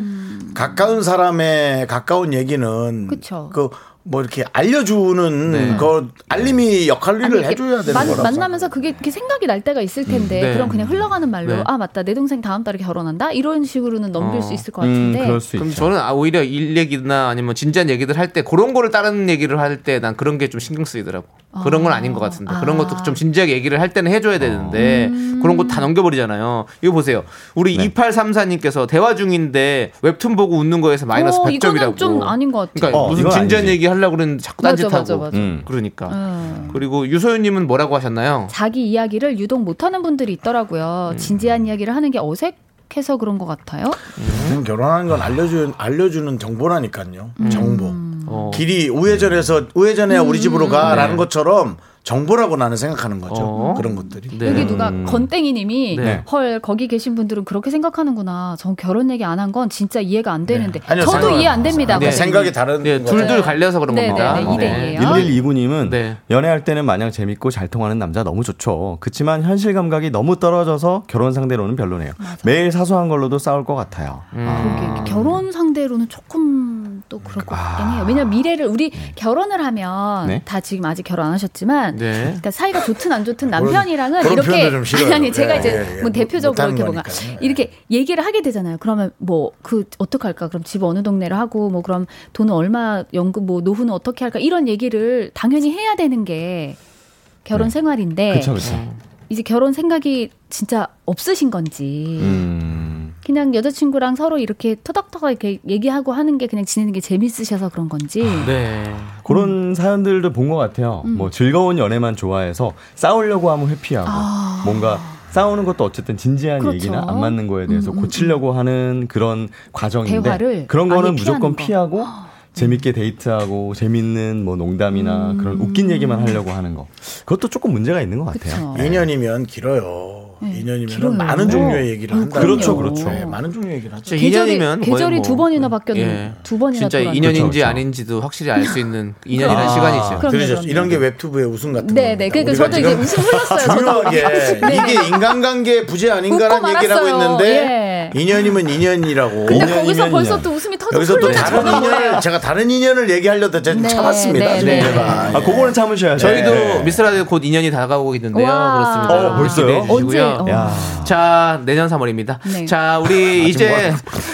가까운 사람의 가까운 얘기는 그쵸. 그 뭐 이렇게 알려주는 네. 그 알림이 역할을 아니, 이게 해줘야 되는 만, 거라서 만나면서 그게, 그게 생각이 날 때가 있을 텐데 네. 그럼 그냥 흘러가는 말로 네. 아 맞다 내 동생 다음 달에 결혼한다 이런 식으로는 넘길 어. 수 있을 것 음, 같은데 그럴 수 그럼 있죠. 저는 아, 오히려 일 얘기나 아니면 진지한 얘기들 할 때 그런 거를 다른 얘기를 할 때 난 그런 게 좀 신경 쓰이더라고. 그런 건 아닌 것 같은데 그런 것도 좀 진지하게 얘기를 할 때는 해줘야 되는데 그런 거 다 넘겨버리잖아요. 이거 보세요. 우리 2834님께서 대화 중인데 웹툰 보고 웃는 거에서 마이너스 어, 100점이라고. 이거는 좀 아닌 것 같아요. 그러니까 어, 무슨 진지한. 얘기 하려고 그러는데 자꾸 딴짓하고. 맞아, 맞아. 음. 그러니까. 음. 그리고 유소연님은 뭐라고 하셨나요? 자기 이야기를 유독 못하는 분들이 있더라고요. 음. 진지한 이야기를 하는 게 어색 해서 그런 것 같아요. 음, 결혼하는 건 알려주, 알려주는 정보라니까요. 음. 정보. 어. 길이 우회전해서 우회전해야 우리 집으로 가라는 네. 것처럼 정보라고 나는 생각하는 거죠. 어. 그런 것들이. 네. 여기 누가 건땡이님이 네. 헐 거기 계신 분들은 그렇게 생각하는구나. 전 결혼 얘기 안 한 건 진짜 이해가 안 되는데 네. 아니요, 저도 생각- 이해 안 됩니다. 네. 생각이 다른 네. 둘둘 갈려서 그런 네, 겁니다. 네, 네, 이대이예요. 1129님은 네. 연애할 때는 마냥 재밌고 잘 통하는 남자 너무 좋죠. 그치만 현실 감각이 너무 떨어져서 결혼 상대로는 별로네요. 매일 사소한 걸로도 싸울 것 같아요. 음. 아. 결혼 상대로는 조금 또 그럴 것 같긴 해요. 왜냐면 미래를 우리 결혼을 하면 네. 다 지금 아직 결혼 안 하셨지만 네. 그러니까 사이가 좋든 안 좋든 남편이랑은 그런 이렇게 좀 싫어요. 아니, 아니 제가 예, 이제 예, 예. 뭐 대표적으로 이렇게 뭔가 거니까요. 이렇게 얘기를 하게 되잖아요. 그러면 뭐 그 어떻게 할까? 그럼 집 어느 동네를 하고 뭐 그럼 돈은 얼마 연금 뭐 노후는 어떻게 할까? 이런 얘기를 당연히 해야 되는 게 결혼 생활인데 그쵸, 그쵸. 이제 결혼 생각이 진짜 없으신 건지 음. 그냥 여자친구랑 서로 이렇게 토닥토닥 이렇게 얘기하고 하는 게 그냥 지내는 게 재밌으셔서 그런 건지. 네. 그런 사연들도 본 것 같아요. 음. 뭐 즐거운 연애만 좋아해서 싸우려고 하면 회피하고 아. 뭔가 싸우는 것도 어쨌든 진지한 그렇죠. 얘기나 안 맞는 거에 대해서 음, 음, 고치려고 하는 그런 과정인데 대화를 그런 거는 무조건 거. 피하고 재밌게 데이트하고 재밌는 뭐 농담이나 음. 그런 웃긴 얘기만 하려고 하는 거 그것도 조금 문제가 있는 것 같아요. 그쵸. 2년이면 길어요. 네, 2년이면 길어요. 많은 종류의 얘기를 어, 한다. 그렇죠, 그렇죠. 네, 많은 종류의 얘기를 하죠. 진짜 계절이 2년이면 계절이 두 번이나 바뀌었는 예. 두 번이나 진짜 돌아가는. 2년인지 그렇죠, 그렇죠. 아닌지도 확실히 알 수 있는 2년이라는 아, 시간이죠. 그럼요. 이런 게 웹투브의 우승 같은 네, 겁니다. 네. 그러니까 저도 이제 웃음 흘렀어요. 중요하게 네. 이게 인간관계 부재 아닌가라는 얘기를 하고. 있는데 예. 2년이면 2년이라고. 근데 2년이면 거기서 벌써. 또 웃음이 터져 여기서 또 다른? 인연을 제가 다른 인연을 얘기하려다 제가 좀 네, 참았습니다. 네, 지금 네. 제가. 아, 그거는 참으셔야죠. 저희도 네. 미스라디오 곧 2년이 다가오고 있는데요. 와. 그렇습니다. 어, 벌써요? 주시고요. 언제? 어. 야. 자, 내년 3월입니다. 네. 자, 우리 이제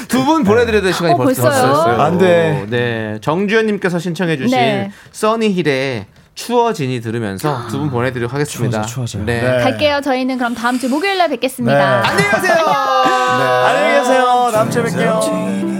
두 분 보내드려야 될 시간이 어, 벌써? 왔어요. 안 돼. 네. 정주현님께서 신청해주신 네. 써니힐의 추워진이 들으면서 두 분 보내드리도록 하겠습니다. 추워져, 추워져요. 네. 네. 갈게요. 저희는 그럼 다음 주 목요일 날 뵙겠습니다. 네. 안녕히 가세요. 안녕히 계세요. 다음 주에 뵐게요.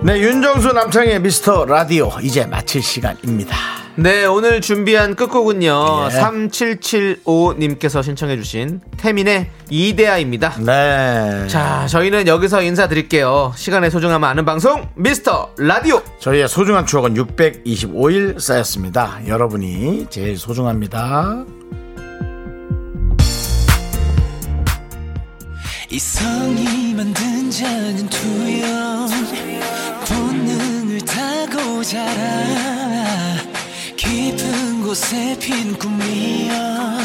네, 윤정수 남창의 미스터 라디오 이제 마칠 시간입니다. 네, 오늘 준비한 끝곡은요. 예. 3775님께서 신청해 주신 태민의 이데아입니다. 네. 자, 저희는 여기서 인사드릴게요. 시간의 소중함 아는 방송, 미스터 라디오. 저희의 소중한 추억은 625일 쌓였습니다. 여러분이 제일 소중합니다. 이성이 만든 작은 투영 본능을 타고 자라 깊은 곳에 핀 꿈이야